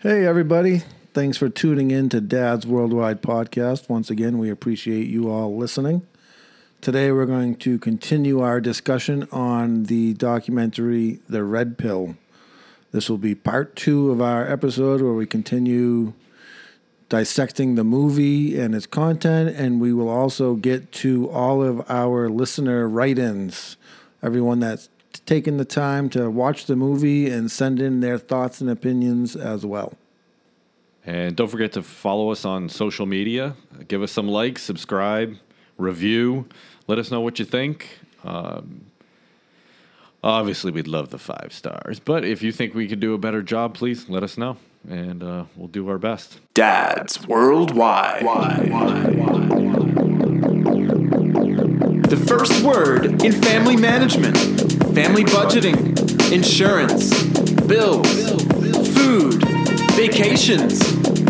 Hey, everybody. Thanks for tuning in to Dad's Worldwide Podcast. Once again, we appreciate you all listening. Today, we're going to continue our discussion on the documentary The Red Pill. This will be part two of our episode where we continue dissecting the movie and its content, and we will also get to all of our listener write ins. Everyone that's taken the time to watch the movie and send in their thoughts and opinions as well. And don't forget to follow us on social media. Give us some likes, subscribe, review. Let us know what you think. Um, obviously, we'd love the five stars, but if you think we could do a better job, please let us know, and uh, we'll do our best. Dads Worldwide. The first word in family management, family budgeting, insurance, bills, food, vacations,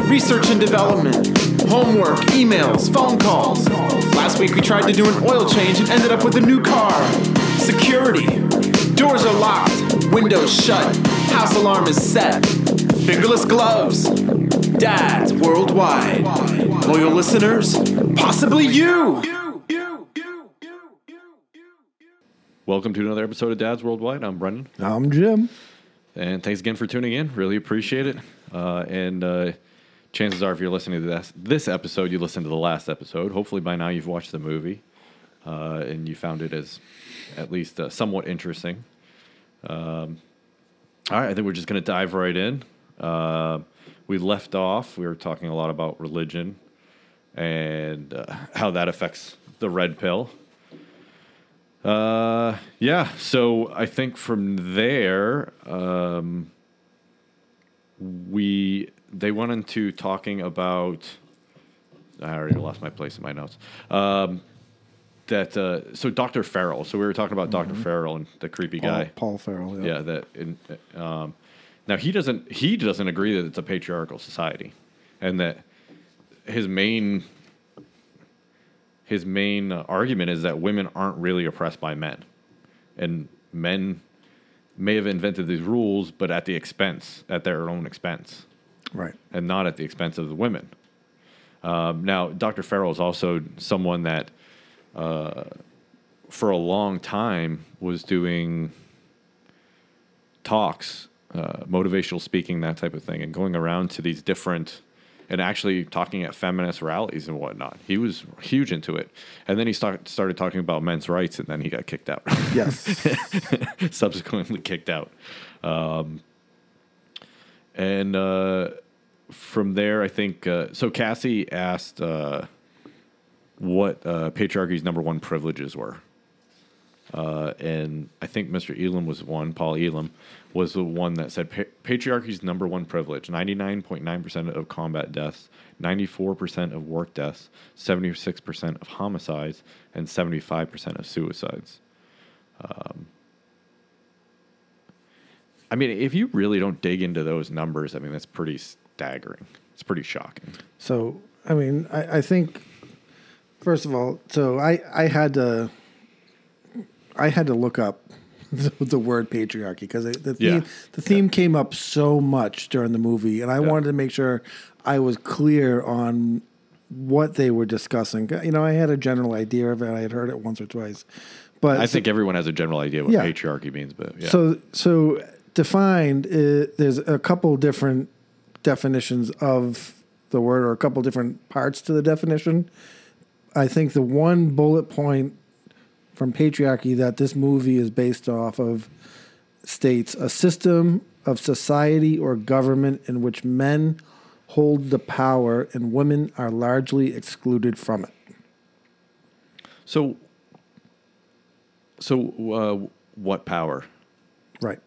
research and development, homework, emails, phone calls. Last week we tried to do an oil change and ended up with a new car. Security. Doors are locked, windows shut, house alarm is set. Fingerless gloves. Dads worldwide. Loyal listeners, possibly you. Welcome to another episode of Dads Worldwide. I'm Brendan, I'm Jim. and thanks again for tuning in. Really appreciate it. Uh, and uh, chances are, if you're listening to this, this episode, you listened to the last episode. Hopefully, by now you've watched the movie uh, and you found it as at least uh, somewhat interesting. Um, all right, I think we're just going to dive right in. Uh, we left off. We were talking a lot about religion and uh, how that affects the red pill. Uh, yeah. So I think from there, um, we they went into talking about. I already lost my place in my notes. Um, that uh, so Dr. Farrell. So we were talking about Dr. Farrell and the creepy Paul, guy. Paul Farrell. Yeah, that. In, um, now he doesn't. He doesn't agree that it's a patriarchal society, and that his main his main uh, argument is that women aren't really oppressed by men, and men may have invented these rules, but at the expense, at their own expense, Right. and not at the expense of the women. Um, now, Dr. Farrell is also someone that, uh, for a long time, was doing talks, uh, motivational speaking, that type of thing, and going around to these different and actually talking at feminist rallies and whatnot. He was huge into it, and then he start, started talking about men's rights, and then he got kicked out. Yes. subsequently kicked out. Um, and uh, from there, I think uh, so. Cassie asked uh, what uh, patriarchy's number one privileges were, uh, and I think Mr. Elam was one. Paul Elam was the one that said pa- patriarchy's number one privilege: ninety nine point nine percent of combat deaths, ninety four percent of work deaths, seventy six percent of homicides, and seventy five percent of suicides. I mean, if you really don't dig into those numbers, I mean, that's pretty staggering. It's pretty shocking. So, I mean, I, I think first of all, so I, I had to I had to look up the, the word patriarchy because the theme Yeah. the theme came up so much during the movie, and I wanted to make sure I was clear on what they were discussing. You know, I had a general idea of it. I had heard it once or twice, but I so- think everyone has a general idea what Yeah. patriarchy means, but yeah. So, so defined, uh, there's a couple different definitions of the word, or a couple different parts to the definition. I think the one bullet point from patriarchy that this movie is based off of states a system of society or government in which men hold the power and women are largely excluded from it. so, so uh, what power? Right.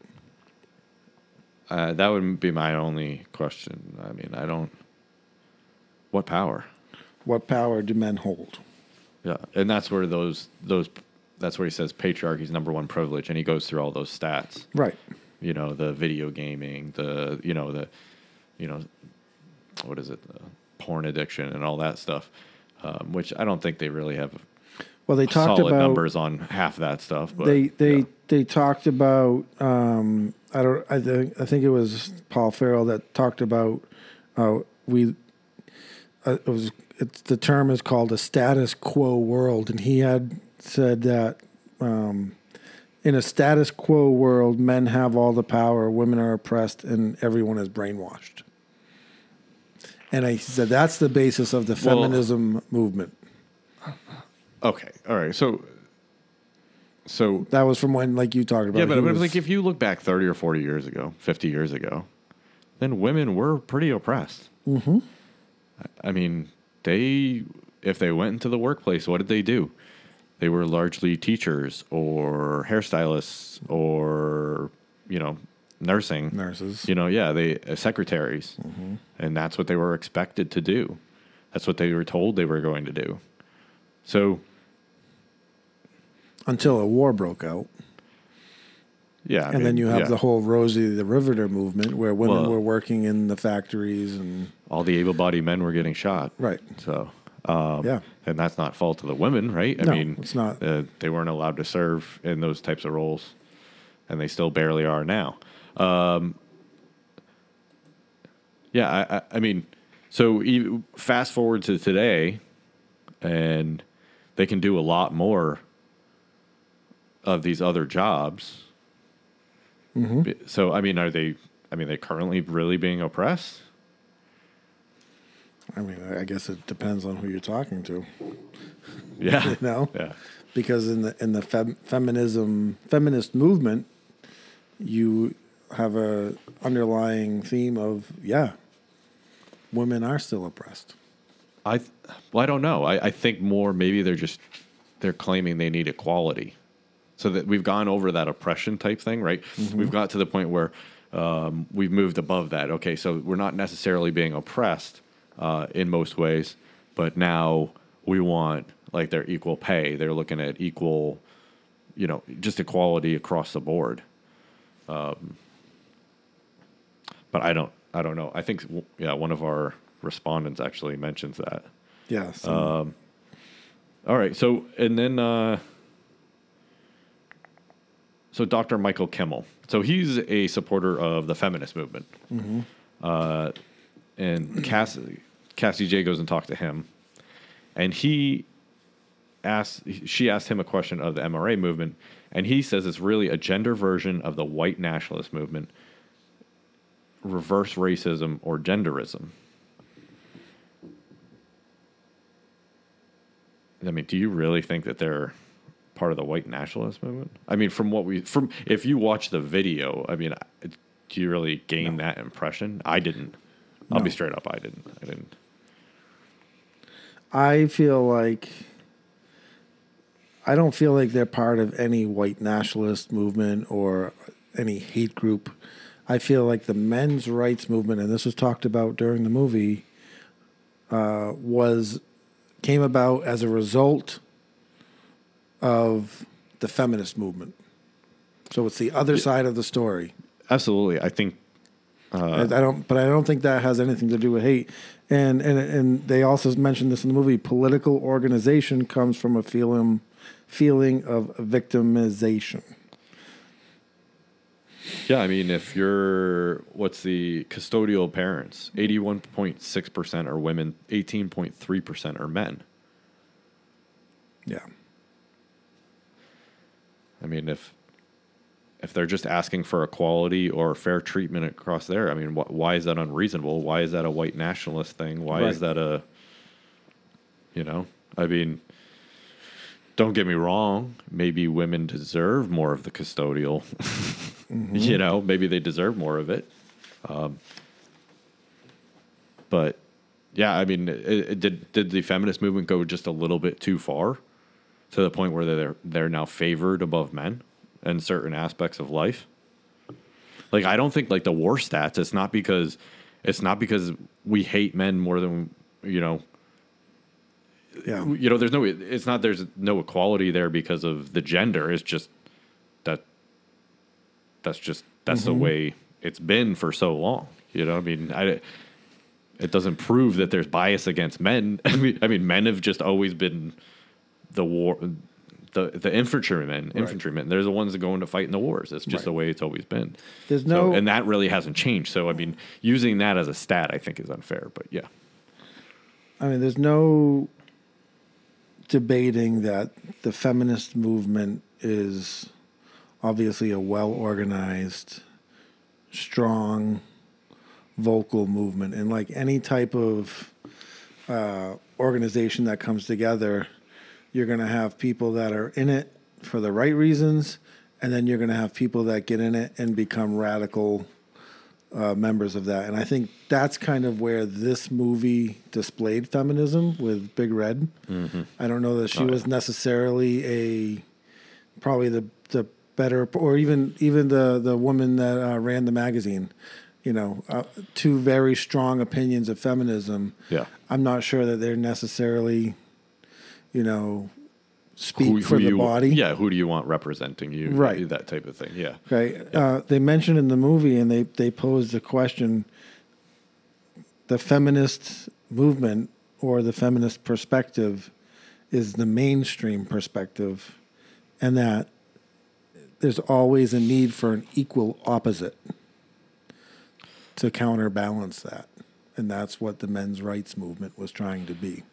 Uh, that would be my only question. I mean, I don't. What power? What power do men hold? Yeah, and that's where those those that's where he says patriarchy's number one privilege, and he goes through all those stats. Right. You know, the video gaming, the you know the, you know, what is it, the porn addiction, and all that stuff, um, which I don't think they really have. Well, they talked solid about numbers on half that stuff. But they they yeah. they talked about um, I don't I think I think it was Paul Farrell that talked about uh, we uh, it was it's the term is called a status quo world and he had said that um, in a status quo world men have all the power women are oppressed and everyone is brainwashed and I said that's the basis of the Well- feminism movement okay, all right. So, so that was from when like you talked about yeah, but, but was- like if you look back thirty or forty years ago, fifty years ago, then women were pretty oppressed. Mm-hmm. I I mean, they if they went into the workplace, what did they do? They were largely teachers or hairstylists or you know nursing nurses You know, yeah, they uh, secretaries, and that's what they were expected to do. That's what they were told they were going to do. So until a war broke out. yeah, I and mean, then you have yeah. the whole Rosie the Riveter movement where women Well- were working in the factories and all the able-bodied men were getting shot. right. So um, Yeah. and that's not fault of the women, right? I No, mean, it's not. Uh, they weren't allowed to serve in those types of roles, and they still barely are now. Um, yeah, I, I, I mean, so you fast forward to today, and they can do a lot more of these other jobs. Mm-hmm. So, I mean, are they? I mean, they currently really being oppressed? I mean, I guess it depends on who you're talking to, Yeah. you know, Yeah. because in the in the fem, feminism feminist movement, you have a underlying theme of yeah, women are still oppressed. I well, I don't know. I, I think more maybe they're just they're claiming they need equality, so that we've gone over that oppression type thing, right? We've got to the point where um, we've moved above that. Okay, so we're not necessarily being oppressed uh, in most ways, but now we want like their equal pay. They're looking at equal, you know, just equality across the board. Um, but I don't. I don't know. I think yeah, one of our respondents actually mentions that. Yeah. So Uh, All right. So and then uh, so Dr. Michael Kimmel. So he's a supporter of the feminist movement. Uh, and Cassie Cassie Jaye goes and talks to him, and he asked she asked him a question of the MRA movement, and he says it's really a gender version of the white nationalist movement, reverse racism or genderism. I mean, do you really think that they're part of the white nationalist movement? I mean, from what we from if you watch the video, I mean, do you really gain that impression? I didn't. I'll be straight up. I didn't. I didn't. I feel like I don't feel like they're part of any white nationalist movement or any hate group. I feel like the men's rights movement, and this was talked about during the movie, uh, was came about as a result of the feminist movement. So it's the other side of the story. Absolutely. I think I, I don't, but I don't think that has anything to do with hate. And and and they also mentioned this in the movie. Political organization comes from a feeling feeling of victimization. Yeah, I mean, if you're what's the custodial parents? Eighty-one point six percent are women. Eighteen point three percent are men. Yeah, I mean, if if they're just asking for equality or fair treatment across there, I mean, wh- why is that unreasonable? Why is that a white nationalist thing? Why is that a, you know, I mean, don't get me wrong. Maybe women deserve more of the custodial. You know, maybe they deserve more of it. Um, but yeah, I mean, it, it, did did the feminist movement go just a little bit too far to the point where they're they're now favored above men in certain aspects of life? Like, I don't think like the war stats. It's not because it's not because we hate men more than you know yeah, you know there's no it's not there's no equality there because of the gender it's just that that's just that's the mm-hmm. way it's been for so long you know i mean i it doesn't prove that there's bias against men i mean i mean men have just always been the war the the infantrymen infantrymen they're the ones that go into fight in the wars. It's just Right. the way it's always been. There's So- no- and that really hasn't changed. So i mean using that as a stat i think is unfair but yeah. I mean, there's no debating that the feminist movement is obviously a well organized, strong, vocal movement. And like any type of uh, organization that comes together, you're going to have people that are in it for the right reasons, and then you're going to have people that get in it and become radical uh, members of that. And I think that's kind of where this movie displayed feminism with Big Red. I don't know that she was necessarily a probably the the better or even even the the woman that uh, ran the magazine. You know, uh, two very strong opinions of feminism. Yeah. I'm not sure that they're necessarily, you know, speak Who- for who the you- body. yeah who do you want representing you Right. that type of thing yeah Okay. Uh, they mentioned in the movie, and they they posed the question: the feminist movement or the feminist perspective is the mainstream perspective, and that there's always a need for an equal opposite to counterbalance that, and that's what the men's rights movement was trying to be.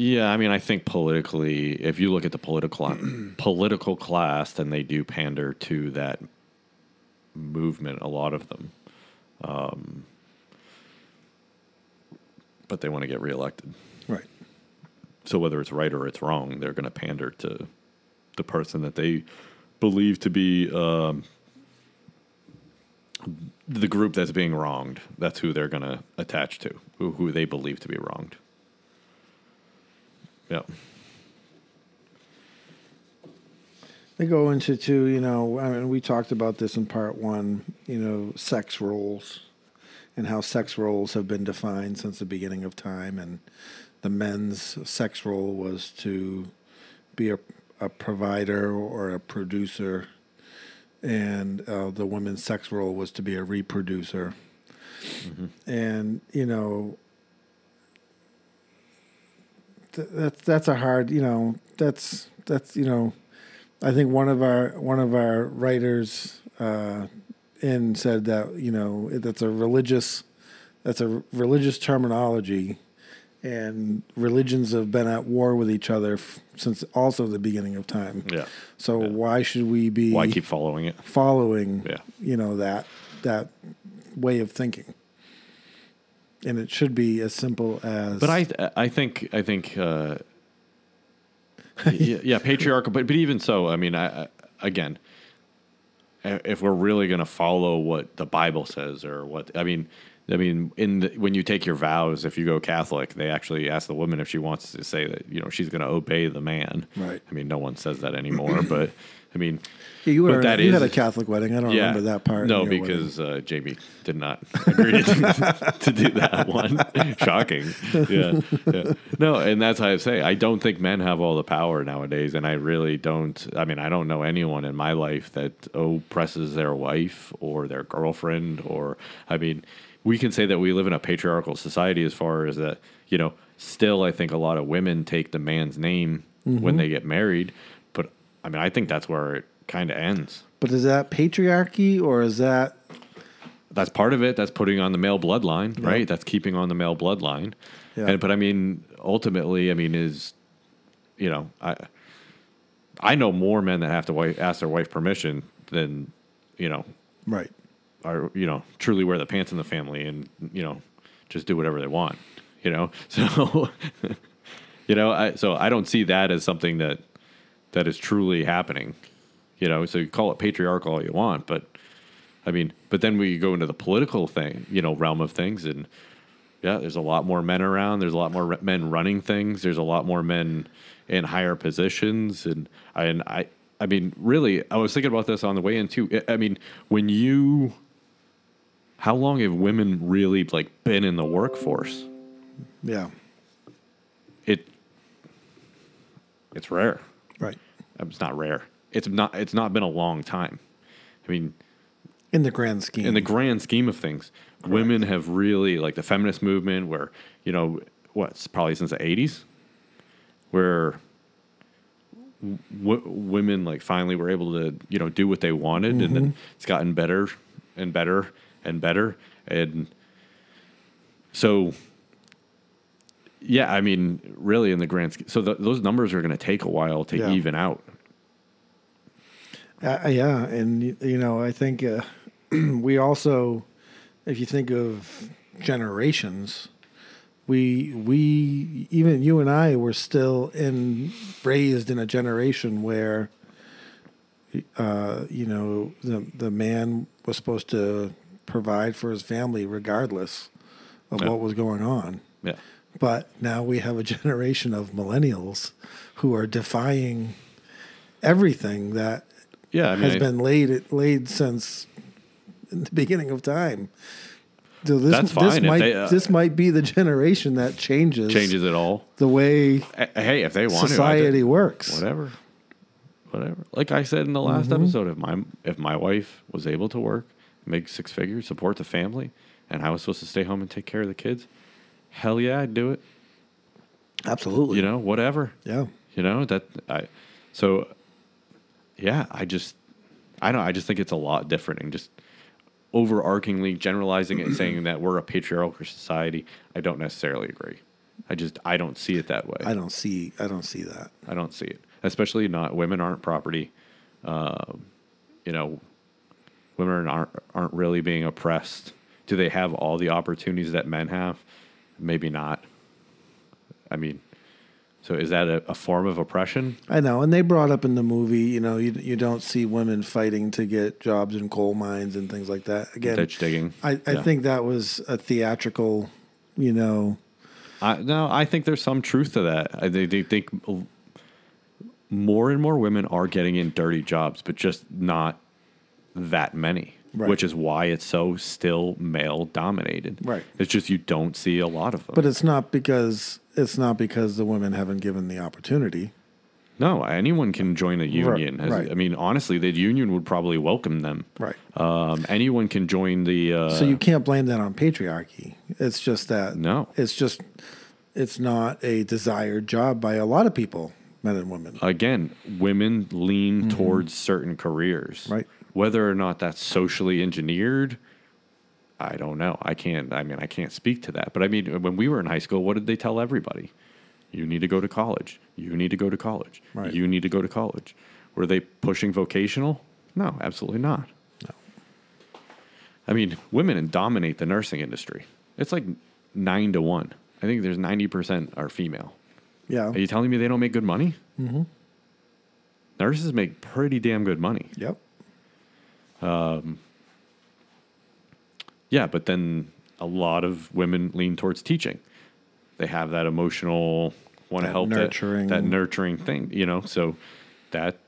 Yeah, I mean, I think politically, if you look at the political political class, then they do pander to that movement. A lot of them, um, but they want to get reelected. Right. So whether it's right or it's wrong, they're going to pander to the person that they believe to be um, the group that's being wronged. That's who they're going to attach to, who, who they believe to be wronged. Yeah. They go into two, you know, I mean, we talked about this in part one, you know, sex roles and how sex roles have been defined since the beginning of time. And the men's sex role was to be a, a provider or a producer, and uh, the women's sex role was to be a reproducer. And, you know, that's that's a hard you know that's that's you know I think one of our one of our writers uh, in said that you know that's a religious that's a religious terminology and religions have been at war with each other f- since also the beginning of time. Yeah. So why should we be Why keep following it? following Yeah. you know that that way of thinking? And it should be as simple as But I, I think, I think, uh, yeah, yeah, patriarchal. But but even so, I mean, I, I again, if we're really going to follow what the Bible says, or what I mean, I mean, in the, when you take your vows, if you go Catholic, they actually ask the woman if she wants to say that you know she's going to obey the man. Right. I mean, no one says that anymore, but I mean, Yeah, you, were, you had a Catholic wedding. I don't remember that part. No, in your wedding. because uh, Jamie did not agree to, to do that one. Shocking. Yeah, yeah. No, and that's how I say I don't think men have all the power nowadays, and I really don't. I mean, I don't know anyone in my life that oppresses their wife or their girlfriend, or I mean, we can say that we live in a patriarchal society as far as that. You know, still, I think a lot of women take the man's name Mm-hmm. when they get married, but I mean, I think that's where it kind of ends. But is that patriarchy or is that that's part of it. That's putting on the male bloodline, right? That's keeping on the male bloodline. Yeah. And but I mean, ultimately, I mean, is you know, I I know more men that have to wife, ask their wife permission than you know right? Are you know truly wear the pants in the family and you know just do whatever they want. You know, so you know, I, so I don't see that as something that that is truly happening. You know, so you call it patriarchal all you want, but I mean, but then we go into the political thing, you know, realm of things, and yeah, there's a lot more men around. There's a lot more re- men running things. There's a lot more men in higher positions, and I, and I, I mean, really, I was thinking about this on the way in too. I mean, when you, how long have women really like been in the workforce? Yeah, It, it's rare. right. It's not rare. It's not. It's not been a long time. I mean, In the grand scheme, in the grand scheme of things, women have really like the feminist movement, where you know what's probably since the '80s, where w- women like finally were able to you know do what they wanted, and then mm-hmm. it's gotten better and better and better, and so yeah, I mean, really in the grand scheme, so th those numbers are going to take a while to Yeah. even out. Uh, yeah, and you know, I think uh, we also, if you think of generations, we we even you and I were still in raised in a generation where, uh, you know, the the man was supposed to provide for his family regardless of Yeah. what was going on. Yeah, But now we have a generation of millennials who are defying everything that yeah. I mean, has been laid laid since the beginning of time. So this, That's fine if might they, uh, this might be the generation that changes changes it all. the way Hey, if they want society to, works. whatever, whatever. Like I said in the last Mm-hmm. episode, if my if my wife was able to work, make six figures, support the family, and I was supposed to stay home and take care of the kids, hell yeah, I'd do it. Absolutely. You know, whatever. Yeah. You know that I. So, yeah, I just, I don't. I just think it's a lot different and just overarchingly generalizing it and saying that we're a patriarchal society. I don't necessarily agree. I just I don't see it that way. I don't see I don't see that. I don't see it. Especially not women aren't property. Um, you know, women aren't aren't really being oppressed. Do they have all the opportunities that men have? Maybe not. I mean, so is that a, a form of oppression? I know, and they brought up in the movie, you know, you you don't see women fighting to get jobs in coal mines and things like that. Again, Ditch digging. I, I Yeah. think that was a theatrical, you know, I, no, I think there's some truth to that. I they, they think more and more women are getting in dirty jobs, but just not that many. Right. Which is why it's so still male dominated. Right. It's just you don't see a lot of them. but it's not because it's not because the women haven't given the opportunity. no, anyone can join a union. As- right. I mean, honestly, the union would probably welcome them. Right. Um, anyone can join the. Uh, So you can't blame that on patriarchy. It's just that No. It's just it's not a desired job by a lot of people, men and women. again, women lean towards certain careers. Mm-hmm. Right. Whether or not that's socially engineered, I don't know. I can't. I mean, I can't speak to that. But I mean, when we were in high school, what did they tell everybody? You need to go to college. You need to go to college. Right. You need to go to college. Were they pushing vocational? No, absolutely not. No. I mean, women dominate the nursing industry. It's like nine to one. I think there's ninety percent are female. Yeah. Are you telling me they don't make good money? Mm-hmm. Nurses make pretty damn good money. Yep. Yeah, but then a lot of women lean towards teaching. They have that emotional, want to help that- nurturing- that, nurturing thing, you know. So that,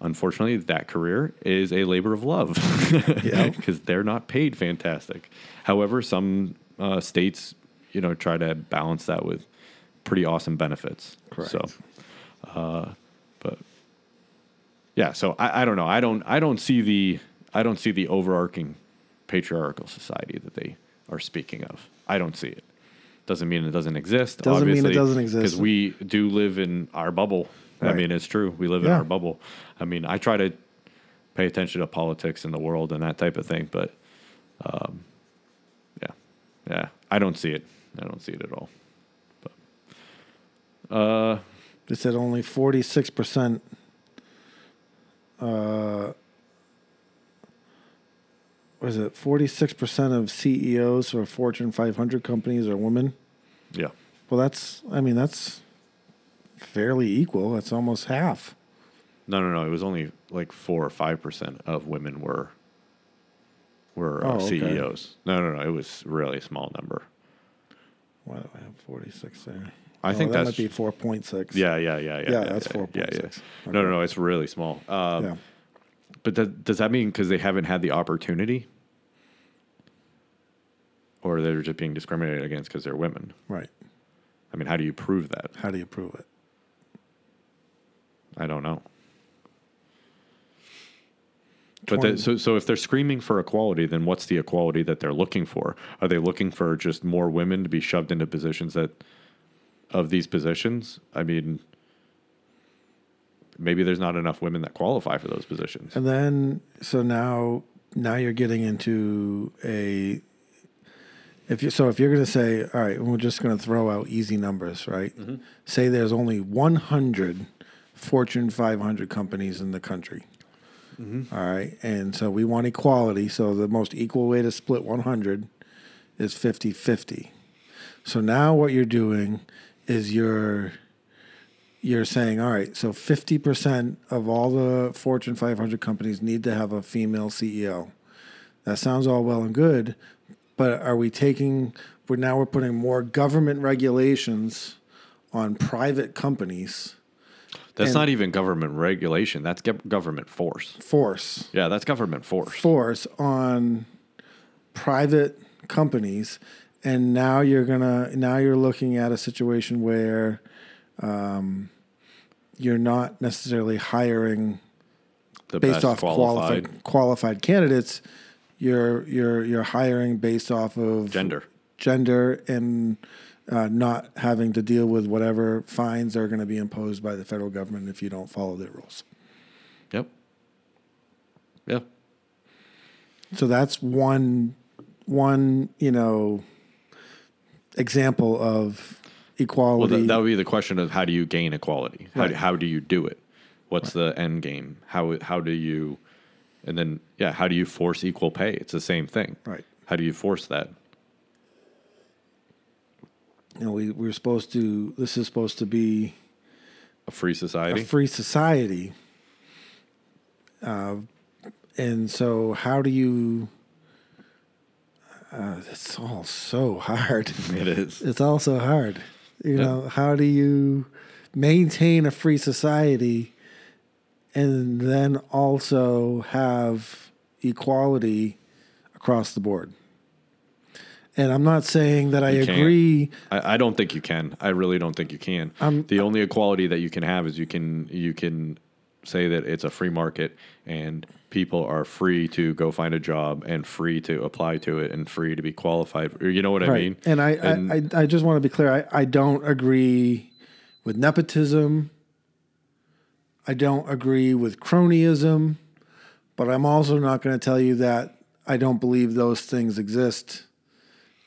unfortunately, that career is a labor of love. Yeah. because they're not paid fantastic. However, some uh, states, you know, try to balance that with pretty awesome benefits. Correct. So, uh, yeah, so I, I don't know. I don't I don't see the I don't see the overarching patriarchal society that they are speaking of. I don't see it. Doesn't mean it doesn't exist. Doesn't mean it doesn't exist. because we do live in our bubble. I mean, it's true. We live in our bubble. I mean, I try to pay attention to politics in the world and that type of thing, but um, yeah, yeah, I don't see it. I don't see it at all. But uh, They said only forty six percent. Uh, was it forty six percent of CEOs for Fortune five hundred companies are women? yeah, Well, that's I mean that's fairly equal. That's almost half. no, no, no. It was only like four or five percent of women were were uh, Oh, okay. CEOs. No, no, no. It was really a small number. Why do I have forty six there? I Oh, think that that's might be four point six. Yeah, yeah, yeah, yeah. Yeah, that's yeah, yeah, 4.6. yeah. No, no, no. It's really small. Um, yeah. But does, does that mean because they haven't had the opportunity, or they're just being discriminated against because they're women? Right. I mean, how do you prove that? How do you prove it? I don't know. But 20 that, so, so if they're screaming for equality, then what's the equality that they're looking for? Are they looking for just more women to be shoved into positions that, of these positions? I mean, maybe there's not enough women that qualify for those positions. And then so now now you're getting into a if you so if you're going to say all right, we're just going to throw out easy numbers, right? Mm-hmm. Say there's only 100 Fortune 500 companies in the country. Mm-hmm. All right, and so we want equality. So the most equal way to split 100 is 50-50. So now what you're doing is you're you're saying, all right, so 50% of all the Fortune 500 companies need to have a female CEO. That sounds all well and good, but are we taking, we're now we're putting more government regulations on private companies That's and- not even government regulation. That's government force. force, Yeah, that's government force. force on private companies. And now you're gonna, now you're looking at a situation where um, you're not necessarily hiring The based best off qualified qualified candidates. You're you're you're hiring based off of gender. gender and uh, not having to deal with whatever fines are going to be imposed by the federal government if you don't follow their rules. Yep. Yep. So that's one one you know example of Well, equality. that, that would be the question of how do you gain equality? How, do, Right. how do you do it? What's the end game? How how do you, and then yeah, how do you force equal pay? It's the same thing. Right. How do you force that? you know, we we're supposed to. This is supposed to be A free society. a free society. Uh, and so, how do you? Uh, it's all so hard. it is. It's all so hard. You know, how do you maintain a free society and then also have equality across the board? And I'm not saying that I You agree. I, I don't think you can. I really don't think you can. Um, the only equality that you can have is you can you can say that it's a free market and people are free to go find a job and free to apply to it and free to be qualified. You know what I mean? And I, And- I, I, I just want to be clear. I, I don't agree with nepotism. I don't agree with cronyism, but I'm also not going to tell you that I don't believe those things exist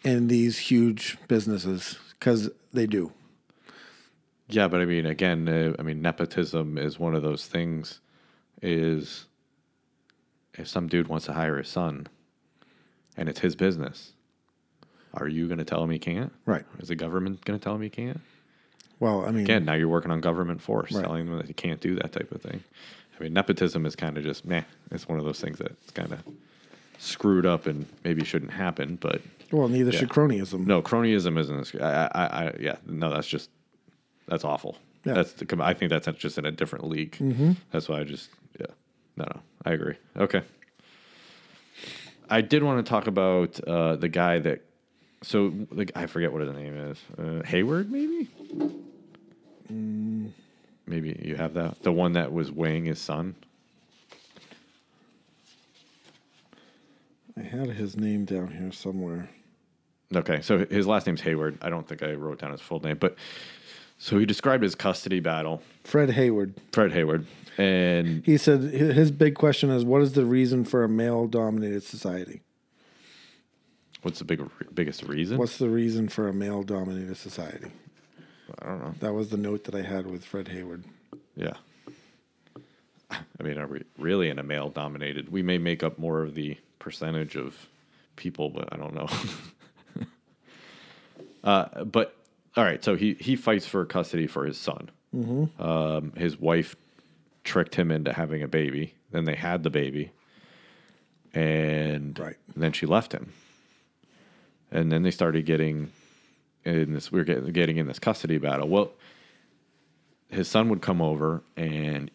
in these huge businesses because they do. Yeah, but I mean, again, uh, I mean, nepotism is one of those things. Is if some dude wants to hire his son, and it's his business, are you going to tell him he can't? Right. Is the government going to tell him he can't? Well, I mean, Again, now you're working on government force, Right. telling them that you can't do that type of thing. I mean, nepotism is kind of just meh. It's one of those things that's kind of screwed up and maybe shouldn't happen. But well, neither Yeah. should cronyism. no, cronyism isn't. as- I, I, I yeah, no, that's just that's awful. Yeah. That's the, I think that's just in a different league. Mm-hmm. That's why I just yeah, no, no, I agree. Okay, I did want to talk about uh, the guy that. So the, I forget what his name is. Uh, Hayward, maybe. Maybe you have that. The one that was weighing his son. I had his name down here somewhere. Okay, so his last name's Hayward. I don't think I wrote down his full name, but so he described his custody battle. Fred Hayward. Fred Hayward, and He said his big question is what is the reason for a male dominated society? what's the big, biggest reason? What's the reason for a male dominated society? I don't know. That was the note that I had with Fred Hayward. Yeah. I mean, are we really in a male dominated? We may make up more of the percentage of people, but I don't know. uh, but all right, so he he fights for custody for his son. Um, his wife tricked him into having a baby. Then they had the baby, and Right. then she left him. And then they started getting in this. We were getting getting in this custody battle. Well, his son would come over and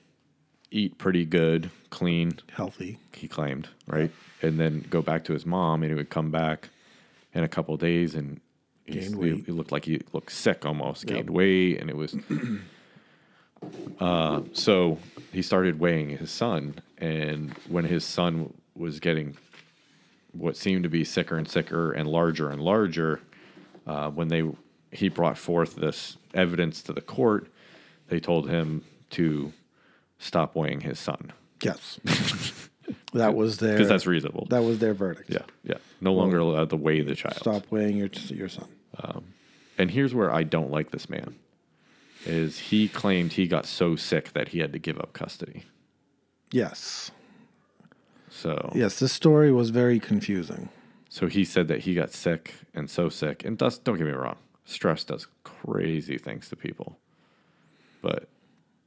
eat pretty good, clean, Healthy. he claimed, right? And then go back to his mom, and he would come back in a couple days, and Gained he, weight. he looked like he looked sick almost, Yep. gained weight, and it was. uh, so he started weighing his son, and when his son was getting what seemed to be sicker and sicker and larger and larger, uh, when they he brought forth this evidence to the court, they told him to stop weighing his son Yes. that was their because that's reasonable. that was their verdict. yeah, yeah. No longer allowed to weigh the child. Stop weighing your your son. And here's where I don't like this man is he claimed he got so sick that he had to give up custody. Yes. So Yes, this story was very confusing. so he said that he got sick and so sick and does don't get me wrong, stress does crazy things to people. But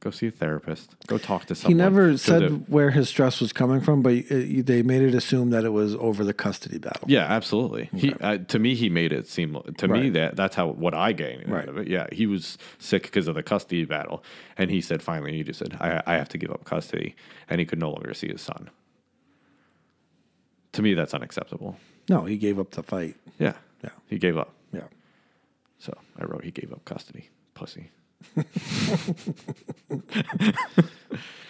go see a therapist. Go talk to someone. He never said where his stress was coming from, but uh, they made it assume that it was over the custody battle. Yeah, absolutely. He uh, to me he made it seem to me that that's how what I gained Right. out of it. Yeah, he was sick because of the custody battle, and he said finally he just said I I have to give up custody, and he could no longer see his son. To me, that's unacceptable. No, he gave up the fight. Yeah, Yeah. he gave up. Yeah. So I wrote he gave up custody, pussy.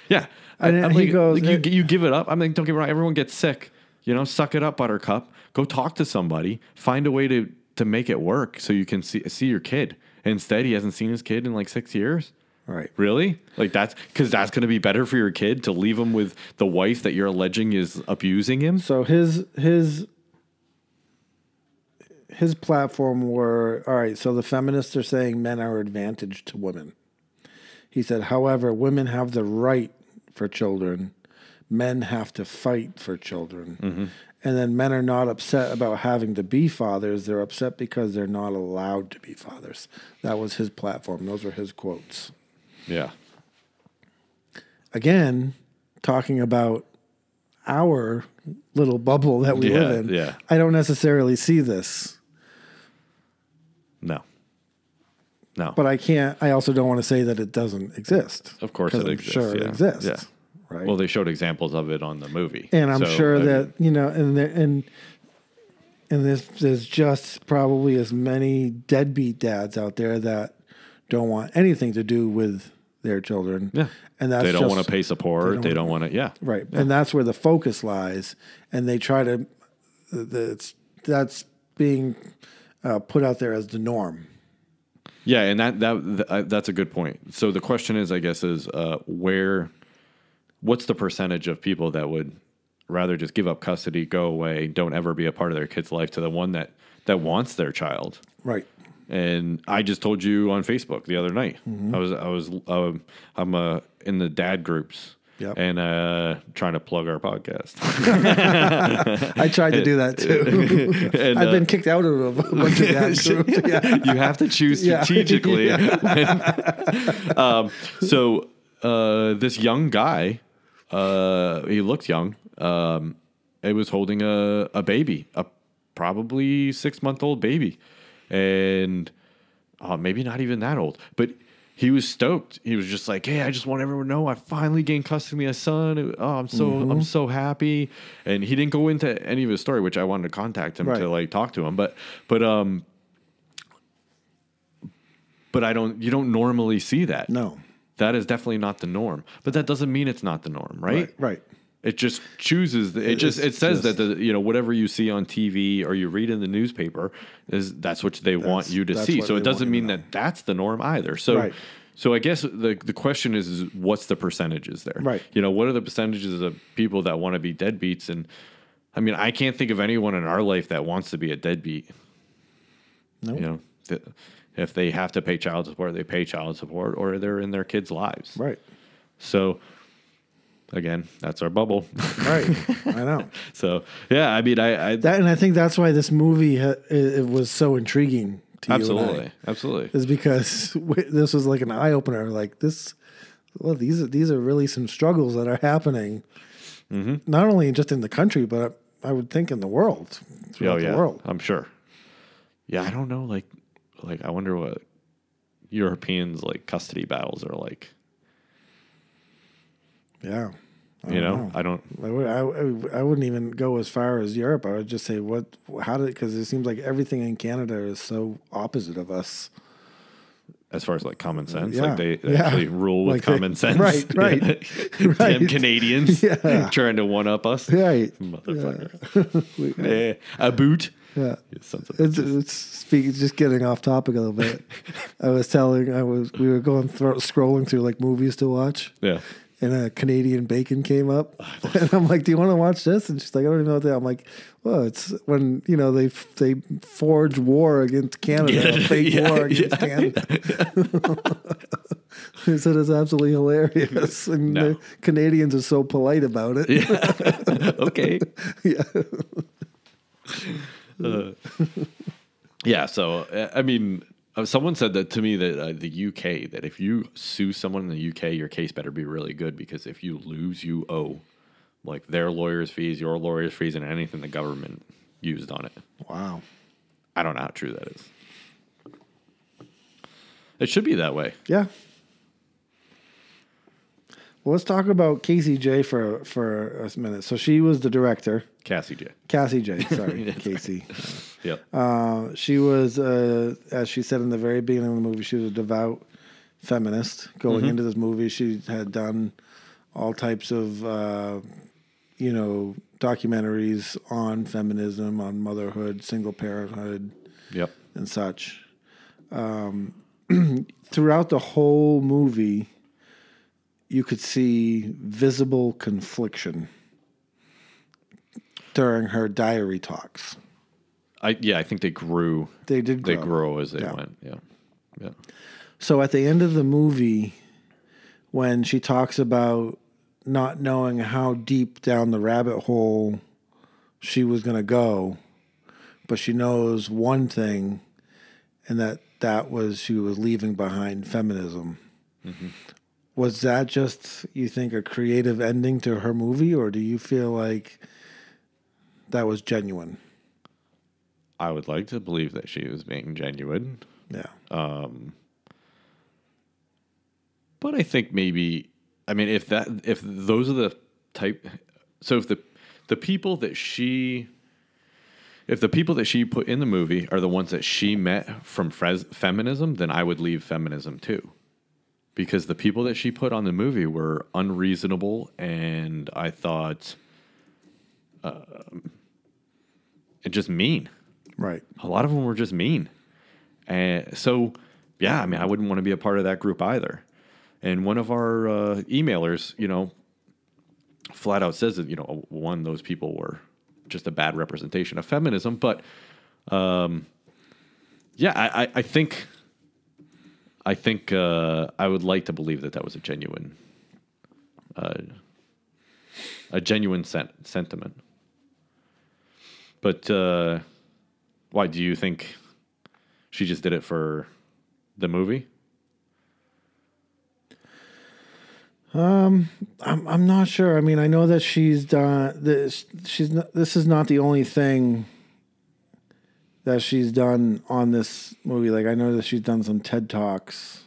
yeah, I, And I'm he like, goes- like, you, uh, you give it up. I'm like, don't get me wrong. Everyone gets sick. You know, suck it up, Buttercup. Go talk to somebody. Find a way to to make it work so you can see see your kid. Instead, he hasn't seen his kid in like six years. Right. Really? Like that's because that's going to be better for your kid to leave him with the wife that you're alleging is abusing him. So his his his platform were all right. So the feminists are saying men are advantaged to women. He said, however, women have the right for children. Men have to fight for children. Mm-hmm. And then men are not upset about having to be fathers. They're upset because they're not allowed to be fathers. That was his platform. Those were his quotes. Yeah. Again, talking about our little bubble that we Yeah, live in. yeah. I don't necessarily see this. No. No. But I can't. I also don't want to say that it doesn't exist. Of course, it I'm exists, Sure, yeah. it exists. Yeah. Right. Well, they showed examples of it on the movie, and I'm So, sure I that mean, you know, and there, and and there's there's just probably as many deadbeat dads out there that don't want anything to do with their children. yeah, and that's they don't want to pay support. They don't want to. Yeah, Right. And that's where the focus lies. And they try to, the, it's, that's being uh, put out there as the norm. yeah, and that that th- uh, that's a good point. So the question is, I guess, is uh, where, what's the percentage of people that would rather just give up custody, go away, don't ever be a part of their kid's life, to the one that that wants their child? Right. And I just told you on Facebook the other night. Mm-hmm. I was I was um, I'm uh, in the dad groups. Yep. And uh, trying to plug our podcast. I tried to do that too. And, I've uh, been kicked out of a bunch of that groups. Yeah. you have to choose strategically. um, so uh, this young guy, uh, he looked young. Um, he was holding a, a baby, a probably six month old baby, and uh, maybe not even that old, but. He was stoked. He was just like, "Hey, I just want everyone to know I finally gained custody of my son. Oh, I'm so Mm-hmm. I'm so happy." And he didn't go into any of his story, which I wanted to contact him Right. to like talk to him. But but um, but I don't. You don't normally see that. No. that is definitely not the norm. But that doesn't mean it's not the norm, right? Right. Right. It just chooses. The, it just it says just- that the you know whatever you see on TV or you read in the newspaper is that's what they want you to see. So it doesn't mean that that's the norm either. So. Right. So I guess the the question is, is what's the percentages there? Right. You know, what are the percentages of people that want to be deadbeats? And I mean, I can't think of anyone in our life that wants to be a deadbeat. No. You know, th- if they have to pay child support, they pay child support, or they're in their kids' lives. Right. So, again, that's our bubble. Right. I know. so, yeah, I mean, I, I That, and I think that's why this movie ha- it, it was so intriguing to you and I. absolutely, absolutely, is because w- this was like an eye opener. Like this, well, these are these are really some struggles that are happening, Mm-hmm. not only just in the country, but I would think in the world, throughout oh yeah, the world. I'm sure. Yeah, I don't know, like, like I wonder what Europeans like custody battles are like. Yeah, I You don't know, I don't. I, I, I wouldn't even go as far as Europe. I would just say what, how did because it seems like everything in Canada is so opposite of us. As far as like common sense, Yeah, like they yeah. actually rule with Like they- common sense, right, right, Damn right. Canadians Yeah. trying to one up us, Right. motherfucker. Yeah. Eh, a boot. Yeah. It's, bitches. it's speaking, just getting off topic a little bit. I was telling, I was, we were going thro- scrolling through like movies to watch, yeah. And a Canadian bacon came up, and I'm like, "Do you want to watch this?" And she's like, "I don't even know what that." I'm like, "Well, it's when you know they they forge war against Canada, fake Yeah, war against yeah. Canada." He said it's absolutely hilarious, and No. the Canadians are so polite about it. okay. Yeah. Uh, yeah. So I mean, someone said that to me that uh, the UK that if you sue someone in the UK, your case better be really good because if you lose, you owe like their lawyers' fees, your lawyers' fees, and anything the government used on it. Wow. I don't know how true that is. It should be that way. Yeah. Well, let's talk about Casey Jaye for for a minute. So she was the director. Cassie Jaye. Cassie Jaye. Sorry, Casey. Yep. Uh, she was, uh, as she said in the very beginning of the movie, she was a devout feminist. Going into this movie, she had done all types of, uh, you know, documentaries on feminism, on motherhood, single parenthood, yep. and such. Um, throughout the whole movie, you could see visible confliction during her diary talks. I yeah, I think they grew. They did They grow. grow as they Yeah. went. Yeah. Yeah. So at the end of the movie, when she talks about not knowing how deep down the rabbit hole she was going to go, but she knows one thing, and that that was she was leaving behind feminism. Mm-hmm. Was that just you think a creative ending to her movie, or do you feel like that was genuine? I would like to believe that she was being genuine. Yeah. But I think maybe I mean if that if those are the type so if the the people that she if the people that she put in the movie are the ones that she met from fres- feminism, then I would leave feminism too. Because the people that she put on the movie were unreasonable and I thought um, and just mean. Right. A lot of them were just mean. And so, yeah, I mean, I wouldn't want to be a part of that group either. And one of our uh, emailers, you know, flat out says that, you know, one, those people were just a bad representation of feminism. But um, yeah, I, I, think, I think uh, I would like to believe that that was a genuine, uh, a genuine sen- sentiment. But uh, why do you think she just did it for the movie? Um, I'm I'm not sure. I mean, I know that she's done this. She's not, this is not the only thing that she's done on this movie. Like I know that she's done some TED talks,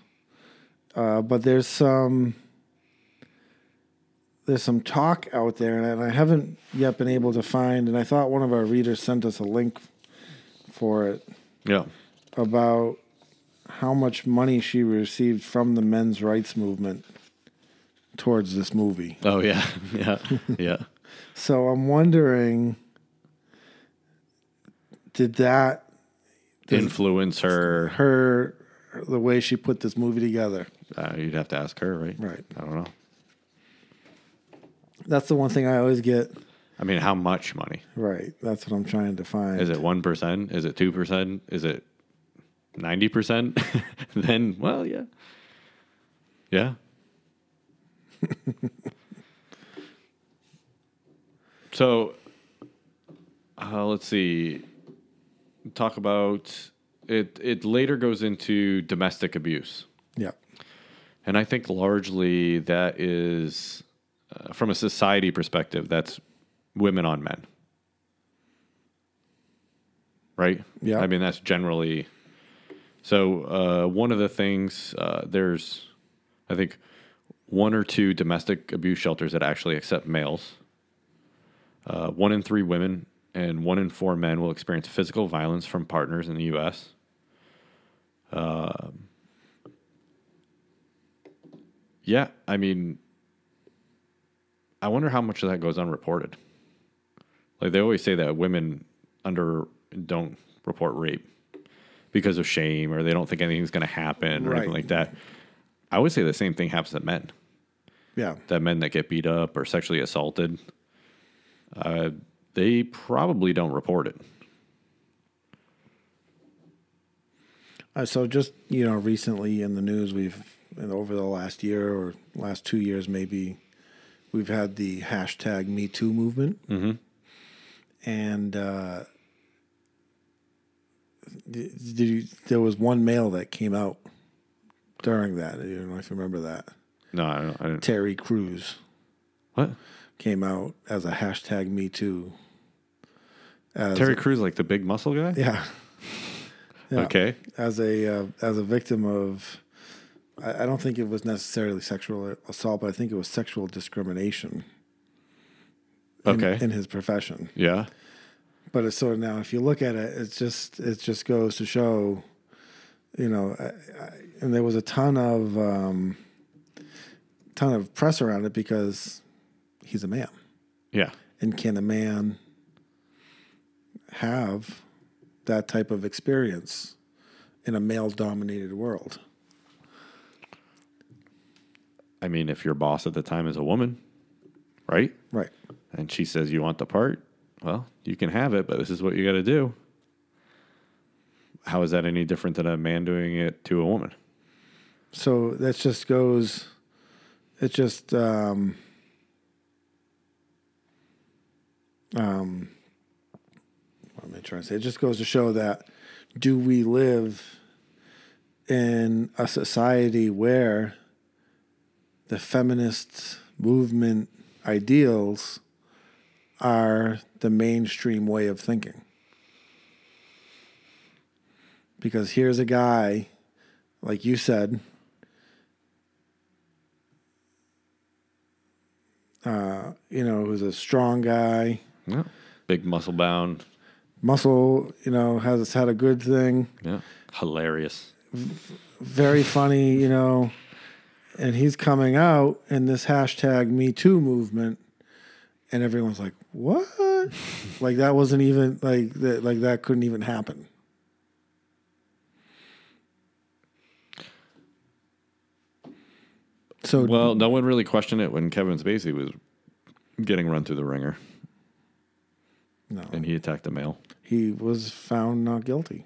uh, but there's some there's some talk out there, and I haven't yet been able to find. And I thought one of our readers sent us a link for it Yeah. about how much money she received from the men's rights movement towards this movie. Oh yeah, yeah, yeah. So I'm wondering, did that Influence her. her the way she put this movie together? Uh, you'd have to ask her, right? Right. I don't know. That's the one thing I always get I mean, how much money? right. That's what I'm trying to find. Is it one percent? Is it two percent? Is it ninety percent? then, well, yeah, yeah. so, uh, let's see. Talk about it. It later goes into domestic abuse. Yeah. And I think largely that is, uh, from a society perspective, that's women on men. Right? Yeah. I mean, that's generally. So, uh, one of the things, uh, there's, I think, one or two domestic abuse shelters that actually accept males. Uh, one in three women and one in four men will experience physical violence from partners in the U.S. Yeah, I mean, I wonder how much of that goes unreported. Like they always say that women under don't report rape because of shame or they don't think anything's going to happen or anything like that. I would say the same thing happens to men. Yeah. that men that get beat up or sexually assaulted, uh, they probably don't report it. Uh, so just you know, recently in the news, we've and over the last year or last two years, maybe we've had the hashtag Me Too movement, mm-hmm. And uh, did, did you, there was one male that came out during that. I don't know if you remember that. No, I don't. I didn't. Terry Crews What? came out as a hashtag Me Too. Terry Crews, like the big muscle guy? yeah. Yeah. Okay. as a uh, as a victim of I, I don't think it was necessarily sexual assault, but I think it was sexual discrimination in, Okay. in his profession. yeah. But it's sort of now, if you look at it, it's just it just goes to show, you know, I, I, and there was a ton of um, ton of press around it because he's a man, Yeah. and can a man have that type of experience in a male dominated world? I mean, if your boss at the time is a woman, right? Right. And she says you want the part, well, you can have it, but this is what you got to do. How is that any different than a man doing it to a woman? So that just goes. It just um, um, what am I trying to say? It just goes to show that do we live in a society where the feminist movement ideals are the mainstream way of thinking? Because here's a guy, like you said, uh, you know, who's a strong guy, Yeah. Big muscle bound. muscle, you know, has had a good thing, Yeah. Hilarious. very funny, you know, and he's coming out in this hashtag Me Too movement, and everyone's like, "What?" like that wasn't even like that. Like that couldn't even happen. So Well, no one really questioned it when Kevin Spacey was getting run through the ringer no, and he attacked a male. he was found not guilty.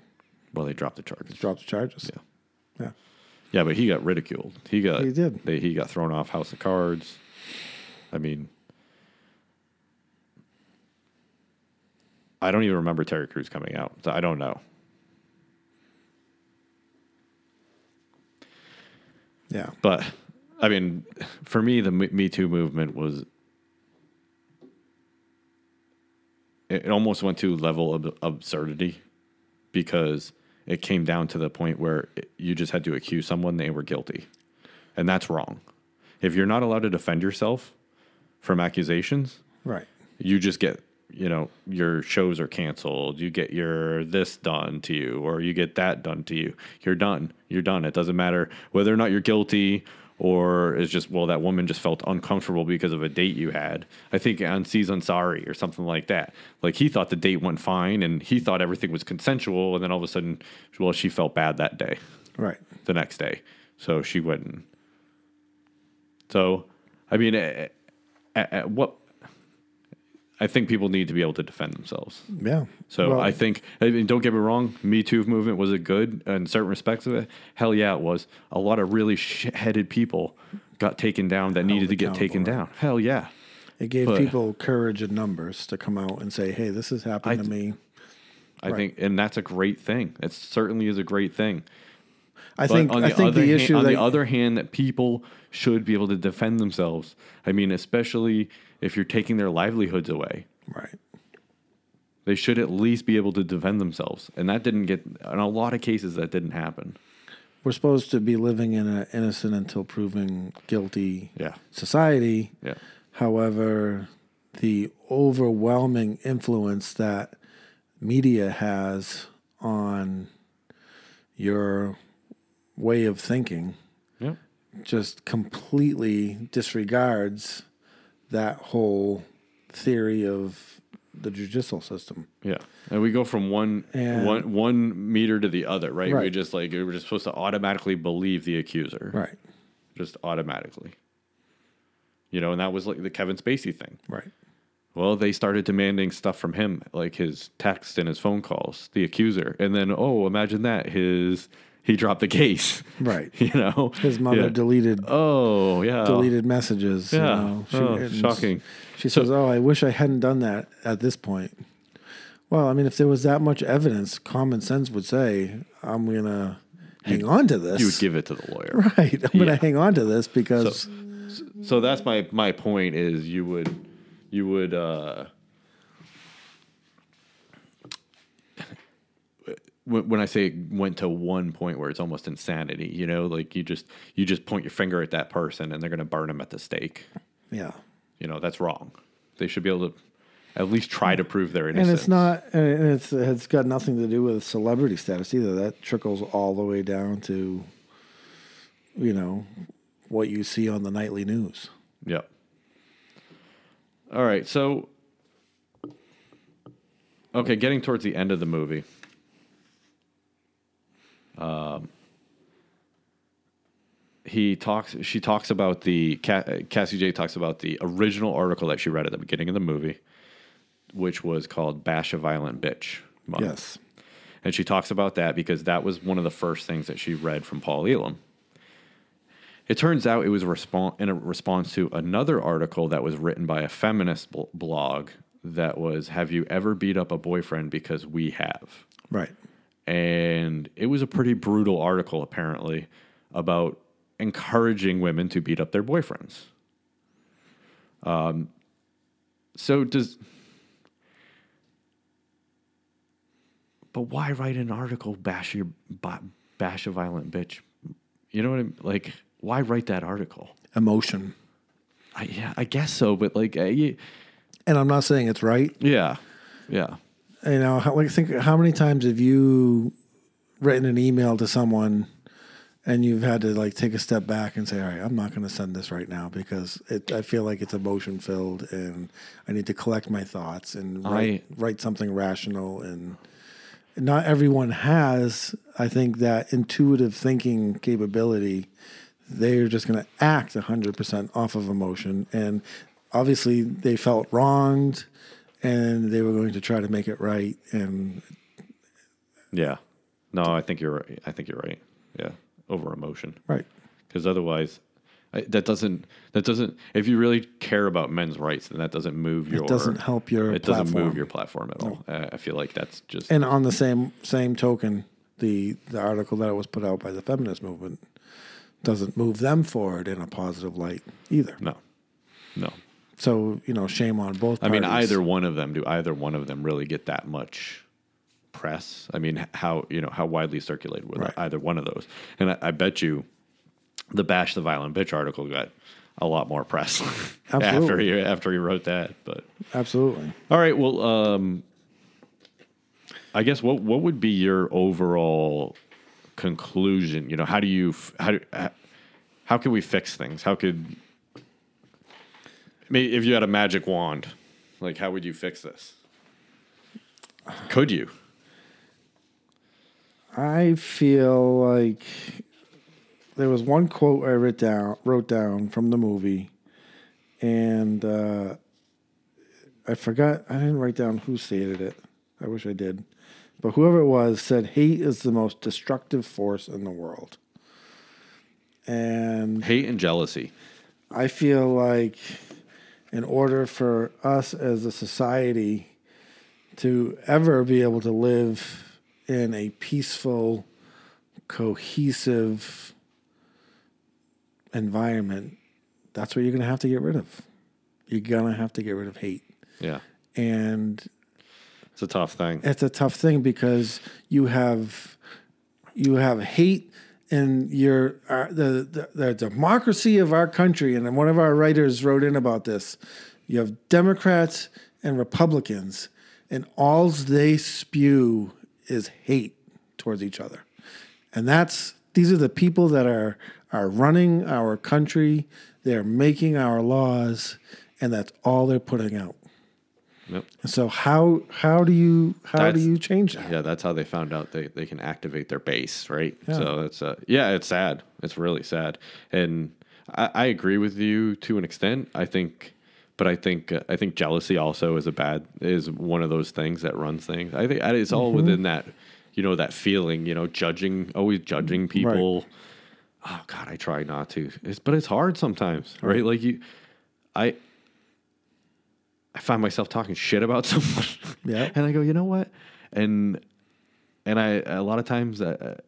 Well, they dropped the charges. Dropped the charges. Yeah. Yeah. Yeah, but he got ridiculed. He got He did. They, he got thrown off House of Cards. I mean, I don't even remember Terry Crews coming out. So I don't know. Yeah. But I mean, for me, the Me Too movement was. It it almost went to level of absurdity because it came down to the point where you just had to accuse someone they were guilty. And that's wrong. If you're not allowed to defend yourself from accusations, Right. you just get you know your shows are canceled you get your this done to you or you get that done to you you're done you're done it doesn't matter whether or not you're guilty or it's just well that woman just felt uncomfortable because of a date you had i think Aziz Ansari or something like that like he thought the date went fine and he thought everything was consensual and then all of a sudden well she felt bad that day Right. the next day. So she wouldn't. So, I mean, at, at, at what? I think people need to be able to defend themselves. Yeah. So Well, I think, I mean, don't get me wrong, Me Too movement was it good in certain respects of it? Hell yeah, it was. A lot of really shit-headed people got taken down that needed to get taken down. Hell yeah. it gave but- people courage and numbers to come out and say, "Hey, this has happened I to me." I think, and that's a great thing. It certainly is a great thing. I But think. on I the think other the hand, issue on that the other hand, that people should be able to defend themselves. I mean, especially if you're taking their livelihoods away, right. they should at least be able to defend themselves. And that didn't get in a lot of cases that didn't happen. We're supposed to be living in an innocent until proven guilty Yeah, society. yeah, However, the overwhelming influence that media has on your way of thinking just completely disregards that whole theory of the judicial system. yeah. And we go from one one one meter to the other, right? We Right. just like we're just supposed to automatically believe the accuser, Right. just automatically. You know, and that was like the Kevin Spacey thing. Right. Well, they started demanding stuff from him, like his text and his phone calls, the accuser. And then, oh, imagine that. His he dropped the case. Right. You know? His mother Yeah. deleted Oh, yeah. deleted messages. you Yeah. know. Oh, shocking. She So- says, "Oh, I wish I hadn't done that at this point." Well, I mean, if there was that much evidence, common sense would say, "I'm gonna hang on to this." You would give it to the lawyer. right. I'm gonna hang on to this because So that's my my point is you would you would uh when when I say it went to one point where it's almost insanity, you know, like you just you just point your finger at that person and they're going to burn them at the stake. yeah. You know, that's wrong. They should be able to at least try to prove their innocence. And it's not, and it's it's got nothing to do with celebrity status either. That trickles all the way down to, you know, what you see on the nightly news. Yep. All right, so okay, getting towards the end of the movie. Um, he talks. She talks about the Cassie Jaye talks about the original article that she read at the beginning of the movie, which was called "Bash a Violent Bitch." Month. Yes. And she talks about that because that was one of the first things that she read from Paul Elam. It turns out it was a respon in a response to another article that was written by a feminist bl- blog that was Have you ever beat up a boyfriend because we have? Right. And it was a pretty brutal article, apparently, about encouraging women to beat up their boyfriends. Um, so does. But why write an article bash your bash a violent bitch? You know what I mean? Like, why write that article? Emotion. I, yeah, I guess so. But like, you- And I'm not saying it's right. yeah, yeah, you know, how, like think how many times have you written an email to someone and you've had to like take a step back and say, all right, I'm not going to send this right now because it, I feel like it's emotion filled and I need to collect my thoughts and write, write something rational. And not everyone has, I think, that intuitive thinking capability. They're just going to act 100% off of emotion. And obviously, they felt wronged and they were going to try to make it right. And yeah. No, I think you're right. I think you're right. Yeah, over emotion. right, because otherwise I, that doesn't that doesn't if you really care about men's rights then that doesn't move your doesn't help your it doesn't platform. move your platform at all I I feel like that's just and on the same same token, the the article that was put out by the feminist movement doesn't move them forward in a positive light either. no no So you know, shame on both. I mean either one of them do either one of them really get that much press I mean how you know how widely circulated was Right. either one of those and I, I bet you the bash the violent bitch article got a lot more press after he after he wrote that but absolutely. All right. Well, um, I guess what what would be your overall conclusion? You know, how do you how do, how, can we fix things? How could if you had a magic wand, like how would you fix this? Could you? I feel like there was one quote I wrote down wrote down from the movie, and uh, I forgot. I didn't write down who stated it. I wish I did, but whoever it was said, "Hate is the most destructive force in the world." And Hate and jealousy. I feel like in order for us as a society to ever be able to live in a peaceful, cohesive environment, that's what you're going to have to get rid of. You're going to have to get rid of hate. Yeah, And it's a tough thing. it's a tough thing because you have you have hate in your uh, the, the the democracy of our country and one of our writers wrote in about this you have democrats and republicans and all they spew is hate towards each other. And that's these are the people that are are running our country they're making our laws and that's all they're putting out Yep. and so how how do you how do you change that? Yeah, that's how they found out they, they can activate their base, right? So it's uh, yeah, it's sad. It's really sad. And I, I agree with you to an extent. I think, but I think uh, I think jealousy also is a bad is one of those things that runs things. I think it's all Mm-hmm. within that, you know, that feeling. You know, judging, always judging people. Oh God, I try not to. It's, but it's hard sometimes, right? Like you, I. I find myself talking shit about someone, Yeah. and I go, you know what, and and I a lot of times uh,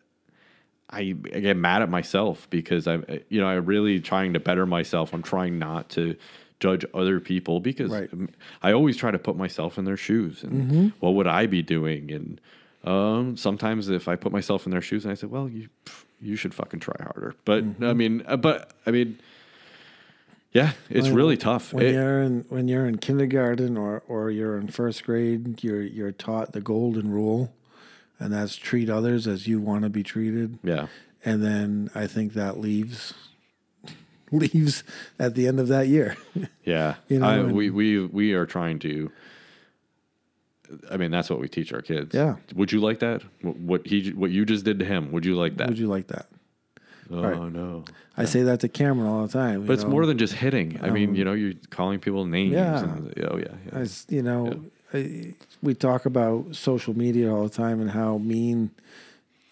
I, I get mad at myself because I'm you know I'm really trying to better myself. I'm trying not to judge other people because Right. I always try to put myself in their shoes and what would I be doing and um, sometimes if I put myself in their shoes and I say, well, you you should fucking try harder. But I mean, uh, but I mean, yeah, it's When- really tough. When It- you're in when you're in kindergarten or or you're in first grade, you're you're taught the golden rule, and that's treat others as you want to be treated. yeah, And then I think that leaves leaves at the end of that year. Yeah, You know, I, and- we we we are trying to. I mean, that's what we teach our kids. Yeah. Would you like that? What, what he what you just did to him? Would you like that? Would you like that? Oh right. no! I say that to Cameron all the time. But it's more than just hitting. I mean, you know, you're calling people names. Yeah. And, oh yeah. yeah. As you know, I, we talk about social media all the time and how mean